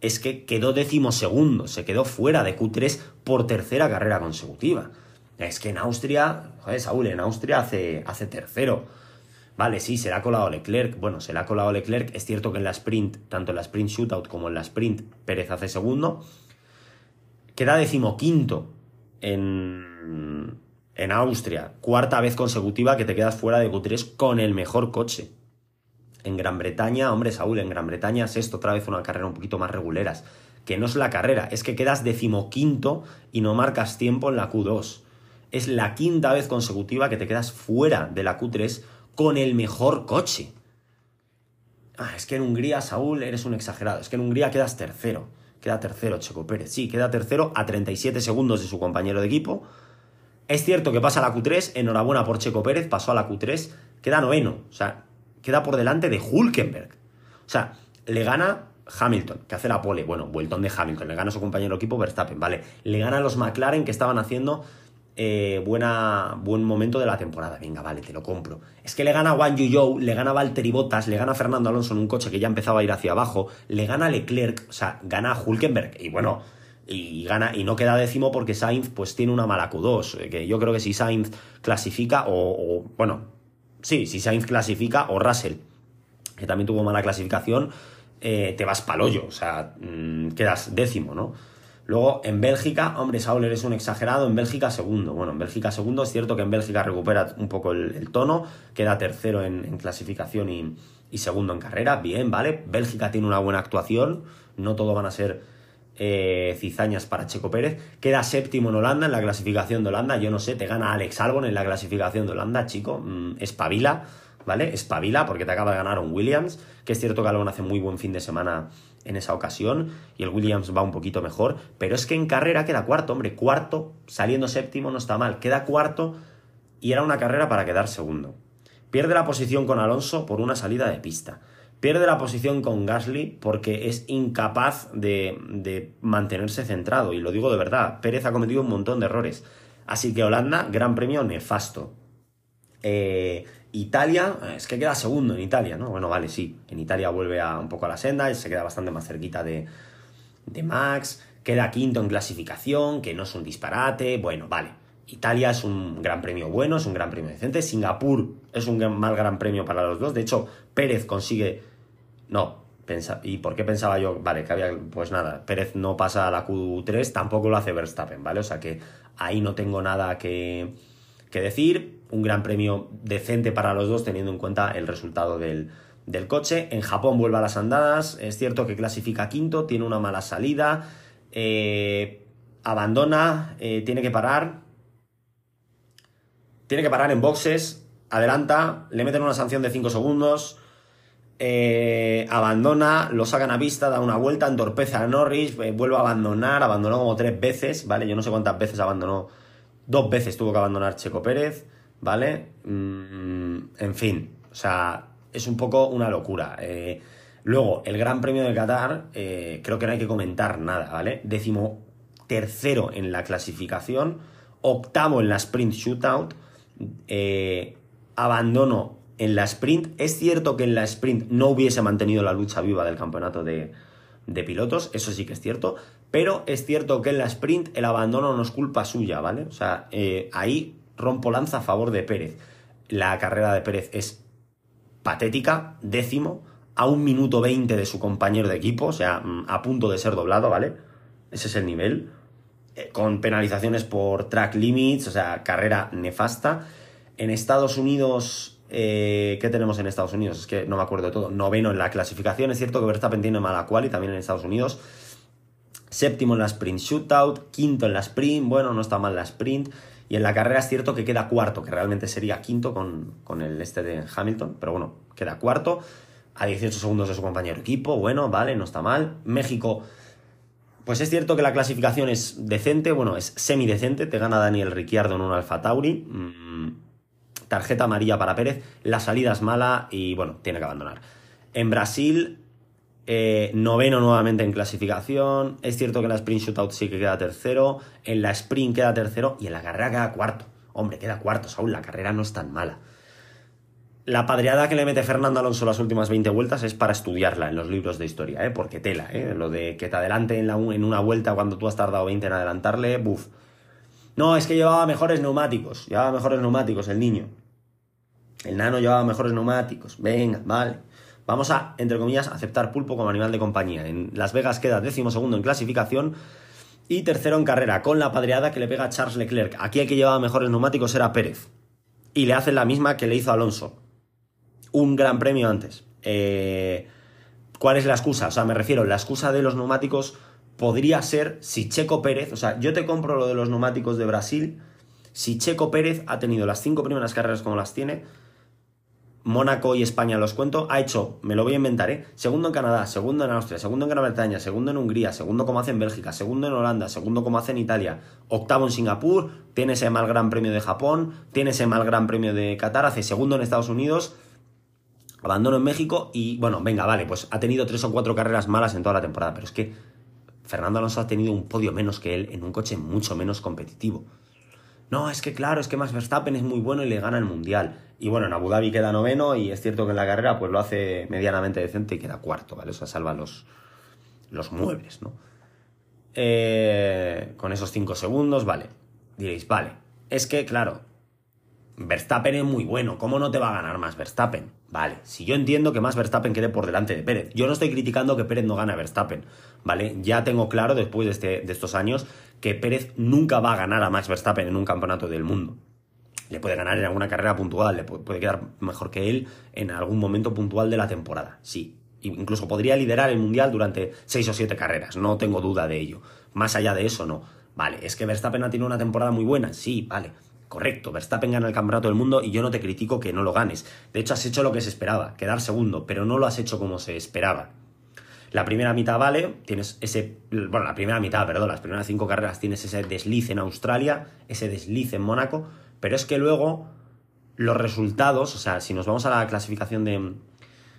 Es que quedó décimo segundo, se quedó fuera de Q3 por tercera carrera consecutiva. Es que en Austria, joder, Saúl, en Austria hace, hace tercero. Vale, sí, se le ha colado Leclerc. Bueno, se le ha colado Leclerc. Es cierto que en la sprint, tanto en la sprint shootout como en la sprint, Pérez hace segundo. Queda decimoquinto en, en Austria. Cuarta vez consecutiva que te quedas fuera de Q3 con el mejor coche. En Gran Bretaña, hombre, Saúl, en Gran Bretaña, sexto, otra vez una carrera un poquito más reguleras. Que no es la carrera, es que quedas decimoquinto y no marcas tiempo en la Q2. Es la quinta vez consecutiva que te quedas fuera de la Q3 con el mejor coche. Ah, es que en Hungría, Saúl, eres un exagerado. Es que en Hungría quedas tercero. Queda tercero Checo Pérez. Sí, queda tercero a 37 segundos de su compañero de equipo. Es cierto que pasa a la Q3. Enhorabuena por Checo Pérez. Pasó a la Q3. Queda noveno. O sea, queda por delante de Hulkenberg. O sea, le gana Hamilton, que hace la pole. Bueno, vueltón de Hamilton. Le gana su compañero de equipo Verstappen. Vale. Le gana a los McLaren que estaban haciendo eh, buena, buen momento de la temporada. Venga, vale, te lo compro. Es que le gana Juan Yu le gana Valtteri Bottas, le gana Fernando Alonso en un coche que ya empezaba a ir hacia abajo, le gana Leclerc, o sea, gana Hulkenberg. Y bueno, y gana y no queda décimo porque Sainz pues tiene una mala Q2. Eh, que yo creo que si Sainz clasifica, o, bueno, sí, si Sainz clasifica, o Russell, que también tuvo mala clasificación, eh, te vas palollo, o sea, mm, quedas décimo, ¿no? Luego, en Bélgica, hombre, Saúl, eres un exagerado, en Bélgica segundo. Bueno, en Bélgica segundo, es cierto que en Bélgica recupera un poco el, tono, queda tercero en, clasificación y, segundo en carrera, bien, ¿vale? Bélgica tiene una buena actuación, no todo van a ser eh, cizañas para Checo Pérez. Queda séptimo en Holanda, en la clasificación de Holanda, yo no sé, te gana Alex Albon en la clasificación de Holanda, chico, mm, espabila, ¿vale? Espabila porque te acaba de ganar un Williams, que es cierto que Albon hace muy buen fin de semana en esa ocasión y el Williams va un poquito mejor, pero es que en carrera queda cuarto, hombre, cuarto, saliendo séptimo no está mal, queda cuarto y era una carrera para quedar segundo. Pierde la posición con Alonso por una salida de pista. Pierde la posición con Gasly porque es incapaz de, de mantenerse centrado, y lo digo de verdad, Pérez ha cometido un montón de errores. Así que Holanda, gran premio nefasto. Eh, Italia, es que queda segundo en Italia, ¿no? Bueno, vale, sí, en Italia vuelve a, un poco a la senda, se queda bastante más cerquita de, de Max, queda quinto en clasificación, que no es un disparate, bueno, vale. Italia es un gran premio bueno, es un gran premio decente. Singapur es un mal gran premio para los dos. De hecho, Pérez consigue. No, pensa... ¿y por qué pensaba yo? Vale, que había. Pues nada, Pérez no pasa a la Q3, tampoco lo hace Verstappen, ¿vale? O sea que ahí no tengo nada que, que decir un gran premio decente para los dos teniendo en cuenta el resultado del, del coche. En Japón vuelve a las andadas. Es cierto que clasifica quinto, tiene una mala salida. Eh, abandona, eh, tiene que parar. Tiene que parar en boxes. Adelanta, le meten una sanción de 5 segundos. Eh, abandona, lo sacan a vista, da una vuelta, entorpece a Norris, vuelve a abandonar, abandonó como tres veces, ¿vale? Yo no sé cuántas veces abandonó, dos veces tuvo que abandonar Checo Pérez, ¿vale? Mm, en fin, o sea, es un poco una locura. Eh, luego, el Gran Premio de Qatar, eh, creo que no hay que comentar nada, ¿vale? Décimo tercero en la clasificación, octavo en la sprint shootout, eh, abandono en la sprint. Es cierto que en la sprint no hubiese mantenido la lucha viva del campeonato de, de pilotos, eso sí que es cierto, pero es cierto que en la sprint el abandono no es culpa suya, ¿vale? O sea, ahí rompo lanza a favor de Pérez. La carrera de Pérez es patética, décimo, a un minuto veinte de su compañero de equipo, o sea, mm, a punto de ser doblado, ¿vale? Ese es el nivel. Eh, con penalizaciones por track limits, o sea, carrera nefasta. En Estados Unidos, eh, ¿qué tenemos en Estados Unidos? Es que no me acuerdo de todo. Noveno en la clasificación. Es cierto que Verstappen tiene mala cual y también en Estados Unidos. Séptimo en la sprint shootout. Quinto en la sprint. Bueno, no está mal la sprint. Y en la carrera es cierto que queda cuarto, que realmente sería quinto con, el este de Hamilton, pero bueno, queda cuarto a 18 segundos de su compañero equipo, bueno, vale, no está mal. México, pues es cierto que la clasificación es decente, bueno, es semidecente, te gana Daniel Ricciardo en un Alfa Tauri, mm, tarjeta amarilla para Pérez, la salida es mala y bueno, tiene que abandonar. En Brasil eh, noveno nuevamente en clasificación. Es cierto que en la sprint shootout sí que queda tercero. En la sprint queda tercero. Y en la carrera queda cuarto. Hombre, queda cuarto, Saúl. La carrera no es tan mala. La padreada que le mete Fernando Alonso las últimas 20 vueltas es para estudiarla en los libros de historia, ¿eh? porque tela, ¿eh? lo de que te adelante en, una vuelta cuando tú has tardado 20 en adelantarle, buf. No, es que llevaba mejores neumáticos, llevaba mejores neumáticos el niño. El nano llevaba mejores neumáticos, venga, vale. Vamos a, entre comillas, aceptar pulpo como animal de compañía. En Las Vegas queda décimo segundo en clasificación y tercero en carrera, con la padreada que le pega Charles Leclerc. Aquí hay que llevar mejores neumáticos era Pérez. Y le hacen la misma que le hizo Alonso. Un gran premio antes. Eh, ¿Cuál es la excusa? O sea, me refiero, la excusa de los neumáticos podría ser si Checo Pérez, o sea, yo te compro lo de los neumáticos de Brasil, si Checo Pérez ha tenido las cinco primeras carreras como las tiene, Mónaco y España los cuento, ha hecho, me lo voy a inventar, ¿eh? Segundo en Canadá, segundo en Austria, segundo en Gran Bretaña, segundo en Hungría, segundo como hace en Bélgica, segundo en Holanda, segundo como hace en Italia, octavo en Singapur, tiene ese mal Gran Premio de Japón, tiene ese mal Gran Premio de Qatar, hace segundo en Estados Unidos, abandono en México y bueno, venga, vale, pues ha tenido tres o cuatro carreras malas en toda la temporada, pero es que Fernando Alonso ha tenido un podio menos que él en un coche mucho menos competitivo. No, es que claro, es que Max Verstappen es muy bueno y le gana el Mundial. Y bueno, en Abu Dhabi queda noveno y es cierto que en la carrera pues lo hace medianamente decente y queda cuarto, ¿vale? O sea, salva los, los muebles, ¿no? Eh, con esos cinco segundos, vale. Diréis, vale, es que claro, Verstappen es muy bueno, ¿cómo no te va a ganar más Verstappen? Vale, si yo entiendo que más Verstappen quede por delante de Pérez. Yo no estoy criticando que Pérez no gane a Verstappen, ¿vale? Ya tengo claro después de, este, de estos años que Pérez nunca va a ganar a Max Verstappen en un campeonato del mundo. Le puede ganar en alguna carrera puntual, le puede quedar mejor que él en algún momento puntual de la temporada, sí. Incluso podría liderar el mundial durante seis o siete carreras, no tengo duda de ello. Más allá de eso, no. Vale, es que Verstappen ha tenido una temporada muy buena, sí, vale. Correcto, Verstappen gana el campeonato del mundo y yo no te critico que no lo ganes. De hecho, has hecho lo que se esperaba, quedar segundo, pero no lo has hecho como se esperaba. La primera mitad vale, tienes ese. Bueno, la primera mitad, perdón, las primeras cinco carreras tienes ese desliz en Australia, ese desliz en Mónaco, pero es que luego los resultados, o sea, si nos vamos a la clasificación de,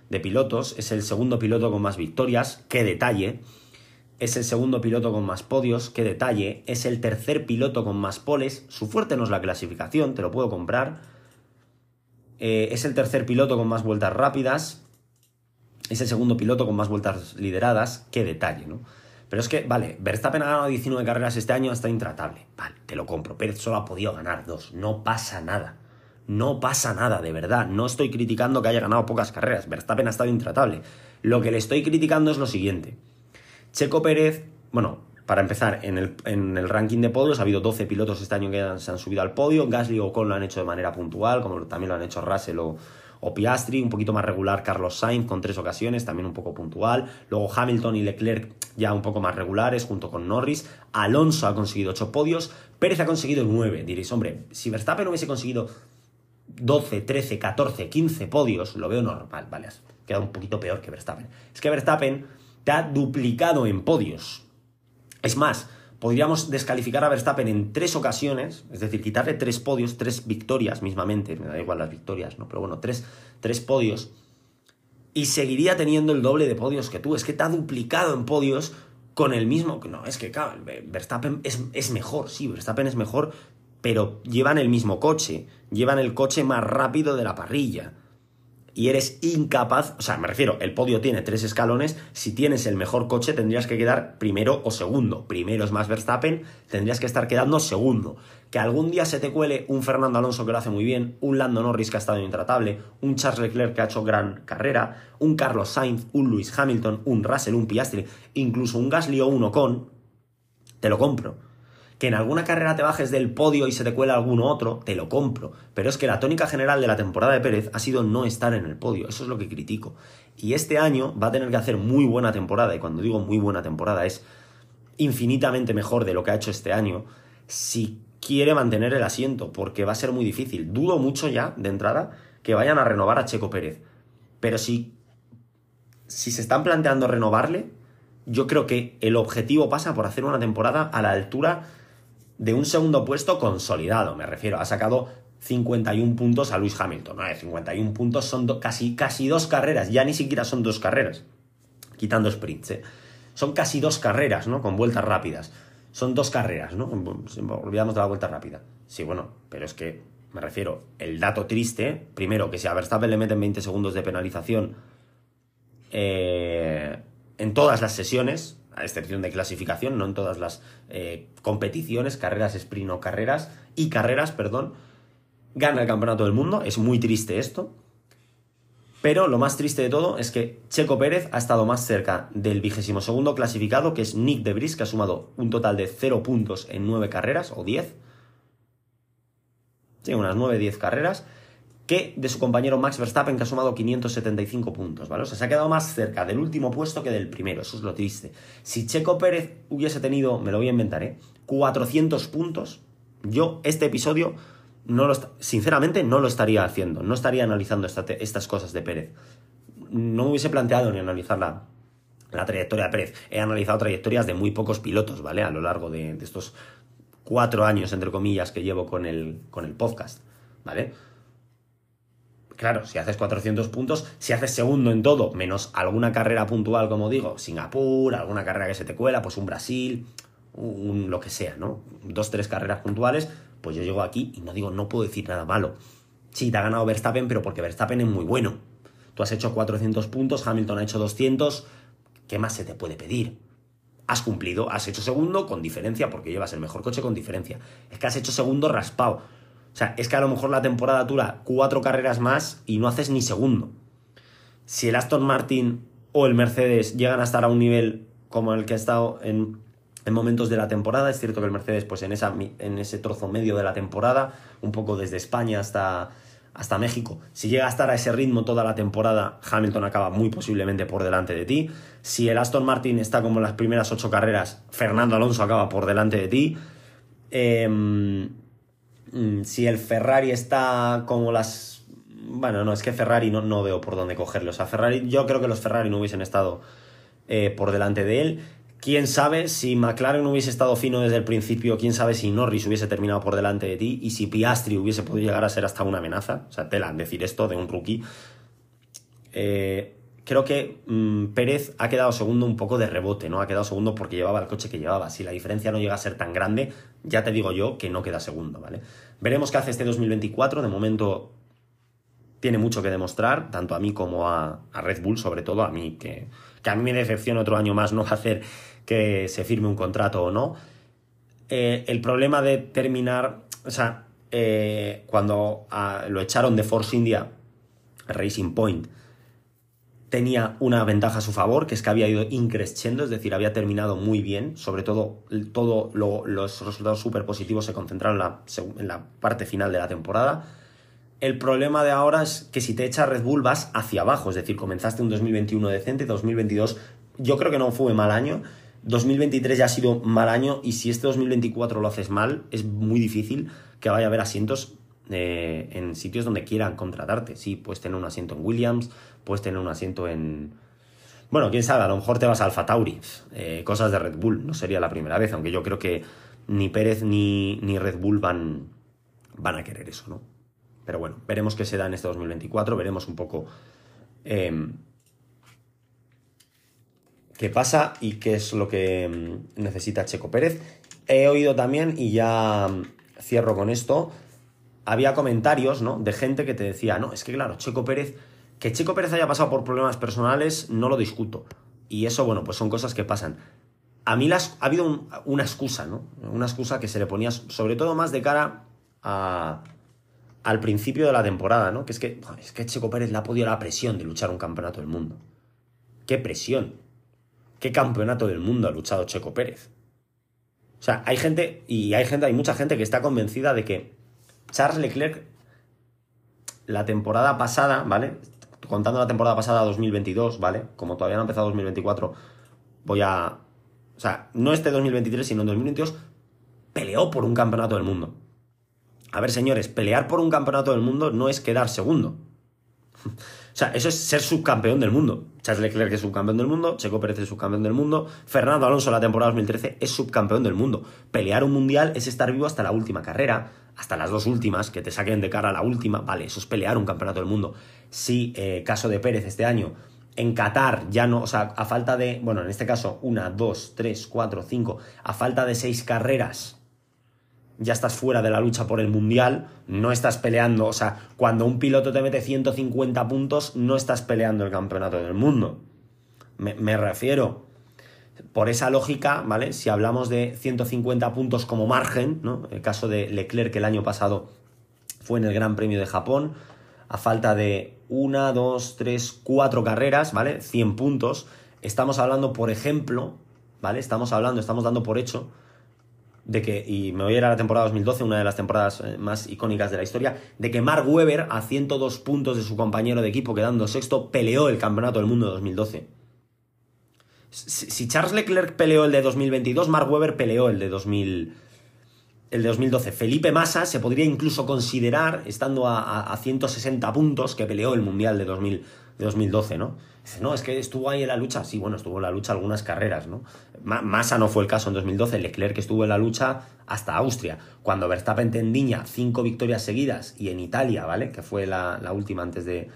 de pilotos, es el segundo piloto con más victorias, qué detalle es el segundo piloto con más podios, qué detalle, es el tercer piloto con más poles, su fuerte no es la clasificación, te lo puedo comprar, eh, es el tercer piloto con más vueltas rápidas, es el segundo piloto con más vueltas lideradas, qué detalle, ¿no? Pero es que, vale, Verstappen ha ganado 19 carreras este año, está intratable, vale, te lo compro, Pérez solo ha podido ganar dos, no pasa nada. No pasa nada, de verdad. No estoy criticando que haya ganado pocas carreras. Verstappen ha estado intratable. Lo que le estoy criticando es lo siguiente. Checo Pérez, bueno, para empezar, en el, ranking de podios ha habido 12 pilotos este año que se han subido al podio. Gasly o Ocon lo han hecho de manera puntual, como también lo han hecho Russell o, o Piastri, un poquito más regular Carlos Sainz con tres ocasiones, también un poco puntual. Luego Hamilton y Leclerc ya un poco más regulares junto con Norris. Alonso ha conseguido ocho podios, Pérez ha conseguido nueve. Diréis, hombre, si Verstappen hubiese conseguido 12, 13, 14, 15 podios, lo veo normal, ¿vale? Queda un poquito peor que Verstappen. Es que Verstappen te ha duplicado en podios. Es más, podríamos descalificar a Verstappen en tres ocasiones, es decir, quitarle tres podios, tres victorias mismamente, me da igual las victorias, ¿no? Pero bueno, tres, tres podios, y seguiría teniendo el doble de podios que tú. Es que te ha duplicado en podios con el mismo. No, es que, claro, Verstappen es, es mejor, sí, Verstappen es mejor, pero llevan el mismo coche, llevan el coche más rápido de la parrilla y eres incapaz, o sea, me refiero, el podio tiene tres escalones, si tienes el mejor coche tendrías que quedar primero o segundo. Primero es más Verstappen, tendrías que estar quedando segundo. Que algún día se te cuele un Fernando Alonso que lo hace muy bien, un Lando Norris que ha estado intratable, un Charles Leclerc que ha hecho gran carrera, un Carlos Sainz, un Lewis Hamilton, un Russell, un Piastri, incluso un Gasly o un Ocon, te lo compro que en alguna carrera te bajes del podio y se te cuela alguno otro, te lo compro. Pero es que la tónica general de la temporada de Pérez ha sido no estar en el podio. Eso es lo que critico. Y este año va a tener que hacer muy buena temporada. Y cuando digo muy buena temporada es infinitamente mejor de lo que ha hecho este año. Si quiere mantener el asiento, porque va a ser muy difícil. Dudo mucho ya, de entrada, que vayan a renovar a Checo Pérez. Pero si, si se están planteando renovarle, yo creo que el objetivo pasa por hacer una temporada a la altura de un segundo puesto consolidado, me refiero, ha sacado 51 puntos a Luis Hamilton. ¿no? 51 puntos son casi, casi dos carreras, ya ni siquiera son dos carreras, quitando sprints. ¿eh? Son casi dos carreras, ¿no? Con vueltas rápidas. Son dos carreras, ¿no? Olvidamos de la vuelta rápida. Sí, bueno, pero es que me refiero, el dato triste, primero, que si a Verstappen le meten 20 segundos de penalización eh, en todas las sesiones, a excepción de clasificación, no en todas las eh, competiciones, carreras sprint o carreras, y carreras, perdón, gana el campeonato del mundo. Es muy triste esto. Pero lo más triste de todo es que Checo Pérez ha estado más cerca del vigésimo segundo clasificado, que es Nick de Vries, que ha sumado un total de 0 puntos en 9 carreras, o 10. Sí, unas 9-10 carreras que de su compañero Max Verstappen, que ha sumado 575 puntos, ¿vale? O sea, se ha quedado más cerca del último puesto que del primero, eso es lo triste. Si Checo Pérez hubiese tenido, me lo voy a inventar, ¿eh? 400 puntos, yo este episodio, no lo sinceramente, no lo estaría haciendo, no estaría analizando estas cosas de Pérez. No me hubiese planteado ni analizar la, la trayectoria de Pérez. He analizado trayectorias de muy pocos pilotos, ¿vale? A lo largo de, de estos cuatro años, entre comillas, que llevo con el, con el podcast, ¿vale? Claro, si haces 400 puntos, si haces segundo en todo, menos alguna carrera puntual, como digo, Singapur, alguna carrera que se te cuela, pues un Brasil, un, lo que sea, ¿no? Dos, tres carreras puntuales, pues yo llego aquí y no digo, no puedo decir nada malo. Sí, te ha ganado Verstappen, pero porque Verstappen es muy bueno. Tú has hecho 400 puntos, Hamilton ha hecho 200, ¿qué más se te puede pedir? Has cumplido, has hecho segundo con diferencia, porque llevas el mejor coche con diferencia. Es que has hecho segundo raspado o sea, es que a lo mejor la temporada dura cuatro carreras más y no haces ni segundo. Si el Aston Martin o el Mercedes llegan a estar a un nivel como el que ha estado en, momentos de la temporada, es cierto que el Mercedes, pues en, esa, en ese trozo medio de la temporada, un poco desde España hasta, hasta México, si llega a estar a ese ritmo toda la temporada, Hamilton acaba muy posiblemente por delante de ti. Si el Aston Martin está como en las primeras ocho carreras, Fernando Alonso acaba por delante de ti. Eh, si el Ferrari está como las... Bueno, no, es que Ferrari no, no veo por dónde cogerlo. O sea, Ferrari, yo creo que los Ferrari no hubiesen estado eh, por delante de él. Quién sabe si McLaren hubiese estado fino desde el principio, quién sabe si Norris hubiese terminado por delante de ti y si Piastri hubiese podido llegar a ser hasta una amenaza. O sea, tela decir esto de un rookie. Eh, creo que mm, Pérez ha quedado segundo un poco de rebote, ¿no? Ha quedado segundo porque llevaba el coche que llevaba. Si la diferencia no llega a ser tan grande, ya te digo yo que no queda segundo, ¿vale? Veremos qué hace este 2024. De momento tiene mucho que demostrar, tanto a mí como a, Red Bull, sobre todo a mí, que, que, a mí me decepciona otro año más no [laughs] hacer que se firme un contrato o no. Eh, el problema de terminar, o sea, eh, cuando ah, lo echaron de Force India, Racing Point, tenía una ventaja a su favor, que es que había ido increciendo, es decir, había terminado muy bien, sobre todo todos los resultados súper positivos se concentraron en la, parte final de la temporada. El problema de ahora es que si te echa Red Bull vas hacia abajo, es decir, comenzaste un 2021 decente, 2022 yo creo que no fue mal año, 2023 ya ha sido mal año y si este 2024 lo haces mal, es muy difícil que vaya a haber asientos eh, en sitios donde quieran contratarte. Sí, puedes tener un asiento en Williams, puedes tener un asiento en... Bueno, quién sabe, a lo mejor te vas a Alfa Tauri, eh, cosas de Red Bull, no sería la primera vez, aunque yo creo que ni Pérez ni, ni Red Bull van, van a querer eso, ¿no? Pero bueno, veremos qué se da en este 2024, veremos un poco em, qué pasa y qué es lo que em, necesita Checo Pérez. He oído también, y ya cierro con esto, había comentarios, ¿no? De gente que te decía, no, es que claro, Checo Pérez, que Checo Pérez haya pasado por problemas personales, no lo discuto. Y eso, bueno, pues son cosas que pasan. A mí las, ha habido una excusa, ¿no? Una excusa que se le ponía, sobre todo más de cara al principio de la temporada, ¿no? Que es que, es que Checo Pérez le ha podido la presión de luchar un campeonato del mundo. ¿Qué presión? ¿Qué campeonato del mundo ha luchado Checo Pérez? O sea, hay gente, y hay gente, hay mucha gente que está convencida de que Charles Leclerc, la temporada pasada, ¿vale? Contando la temporada pasada 2022, ¿vale? Como todavía no ha empezado 2024, voy a... O sea, no este 2023, sino en 2022, peleó por un campeonato del mundo. A ver, señores, pelear por un campeonato del mundo no es quedar segundo. [laughs] O sea, eso es ser subcampeón del mundo. Charles Leclerc es subcampeón del mundo, Checo Pérez es subcampeón del mundo, Fernando Alonso la temporada 2013 es subcampeón del mundo. Pelear un mundial es estar vivo hasta la última carrera, hasta las dos últimas, que te saquen de cara la última, vale, eso es pelear un campeonato del mundo. Si, eh, caso de Pérez este año, en Qatar ya no, o sea, a falta de, bueno, en este caso, una, dos, tres, cuatro, cinco, a falta de seis carreras, ya estás fuera de la lucha por el mundial, no estás peleando, o sea, cuando un piloto te mete 150 puntos, no estás peleando el campeonato del mundo. Me, refiero, por esa lógica, ¿vale? Si hablamos de 150 puntos como margen, ¿no? El caso de Leclerc que el año pasado fue en el Gran Premio de Japón, a falta de una, dos, tres, cuatro carreras, ¿vale? 100 puntos. Estamos hablando, por ejemplo, ¿vale? Estamos hablando, estamos dando por hecho de que, y me voy a ir a la temporada 2012, una de las temporadas eh, más icónicas de la historia, de que Mark Webber, a 102 puntos de su compañero de equipo, quedando sexto, peleó el campeonato del mundo de 2012. Si Charles Leclerc peleó el de 2022, Mark Webber peleó el de 2000, el de 2012. Felipe Massa se podría incluso considerar, estando a, 160 puntos, que peleó el Mundial de, 2000, de 2012, ¿no? Dice, no, es que estuvo ahí en la lucha. Sí, bueno, estuvo en la lucha algunas carreras, ¿no? Massa no fue el caso en 2012, Leclerc estuvo en la lucha hasta Austria. Cuando Verstappen tendiña cinco victorias seguidas y en Italia, ¿vale? Que fue la, última antes de,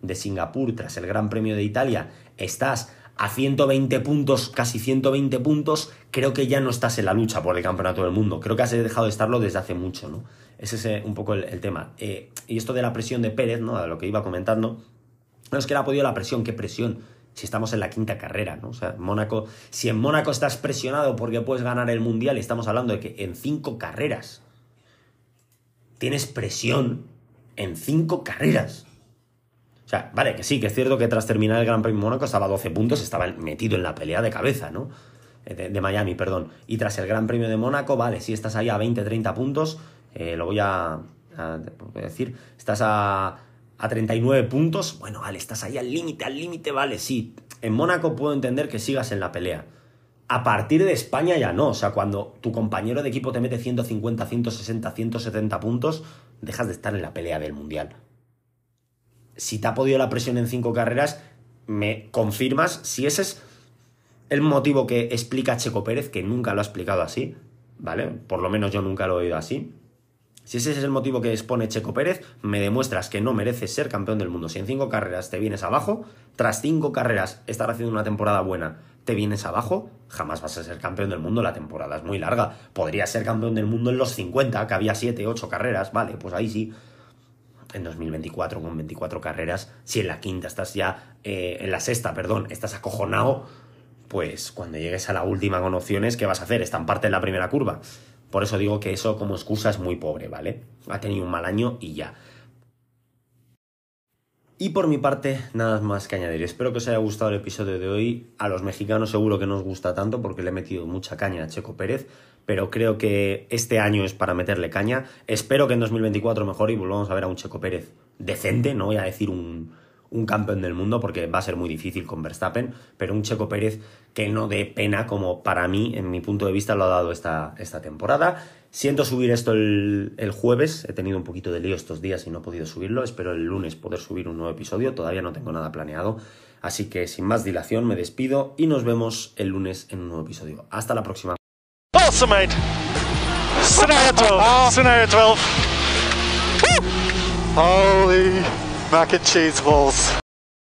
de Singapur, tras el Gran Premio de Italia, estás a 120 puntos, casi 120 puntos, creo que ya no estás en la lucha por el campeonato del mundo. Creo que has dejado de estarlo desde hace mucho, ¿no? Ese es eh, un poco el, tema. Eh, y esto de la presión de Pérez, ¿no? A lo que iba comentando. No es que le ha podido la presión, ¿qué presión? Si estamos en la quinta carrera, ¿no? O sea, Mónaco. Si en Mónaco estás presionado porque puedes ganar el mundial, estamos hablando de que en cinco carreras tienes presión en cinco carreras. Sea, vale, que sí, que es cierto que tras terminar el Gran Premio Mónaco estaba a 12 puntos, estaba metido en la pelea de cabeza, ¿no? Eh, de, Miami, perdón. Y tras el Gran Premio de Mónaco, vale, sí estás ahí a 20, 30 puntos, eh, lo voy a, decir, estás a, a 39 puntos, bueno, vale, estás ahí al límite, al límite, vale, sí. En Mónaco puedo entender que sigas en la pelea. A partir de España ya no, o sea, cuando tu compañero de equipo te mete 150, 160, 170 puntos, dejas de estar en la pelea del Mundial si te ha podido la presión en cinco carreras, me confirmas si ese es el motivo que explica Checo Pérez, que nunca lo ha explicado así, ¿vale? Por lo menos yo nunca lo he oído así. Si ese es el motivo que expone Checo Pérez, me demuestras que no mereces ser campeón del mundo. Si en cinco carreras te vienes abajo, tras cinco carreras estar haciendo una temporada buena, te vienes abajo, jamás vas a ser campeón del mundo. La temporada es muy larga. Podrías ser campeón del mundo en los 50, que había 7, 8 carreras, vale, pues ahí sí en 2024 con 24 carreras, si en la quinta estás ya, eh, en la sexta, perdón, estás acojonado, pues cuando llegues a la última con opciones, ¿qué vas a hacer? Estamparte en la primera curva. Por eso digo que eso como excusa es muy pobre, ¿vale? Ha tenido un mal año y ya. Y por mi parte, nada más que añadir. Espero que os haya gustado el episodio de hoy. A los mexicanos seguro que no os gusta tanto porque le he metido mucha caña a Checo Pérez, pero creo que este año es para meterle caña. Espero que en 2024 mejore y volvamos a ver a un Checo Pérez decente, no voy a decir un, un campeón del mundo porque va a ser muy difícil con Verstappen, pero un Checo Pérez que no dé pena como para mí, en mi punto de vista, lo ha dado esta, esta temporada. Siento subir esto el, el, jueves, he tenido un poquito de lío estos días y no he podido subirlo, espero el lunes poder subir un nuevo episodio, todavía no tengo nada planeado, así que sin más dilación me despido y nos vemos el lunes en un nuevo episodio. Hasta la próxima.
Awesome, mate. Scenario 12. Ah. Scenario 12. Holy mac and cheese balls.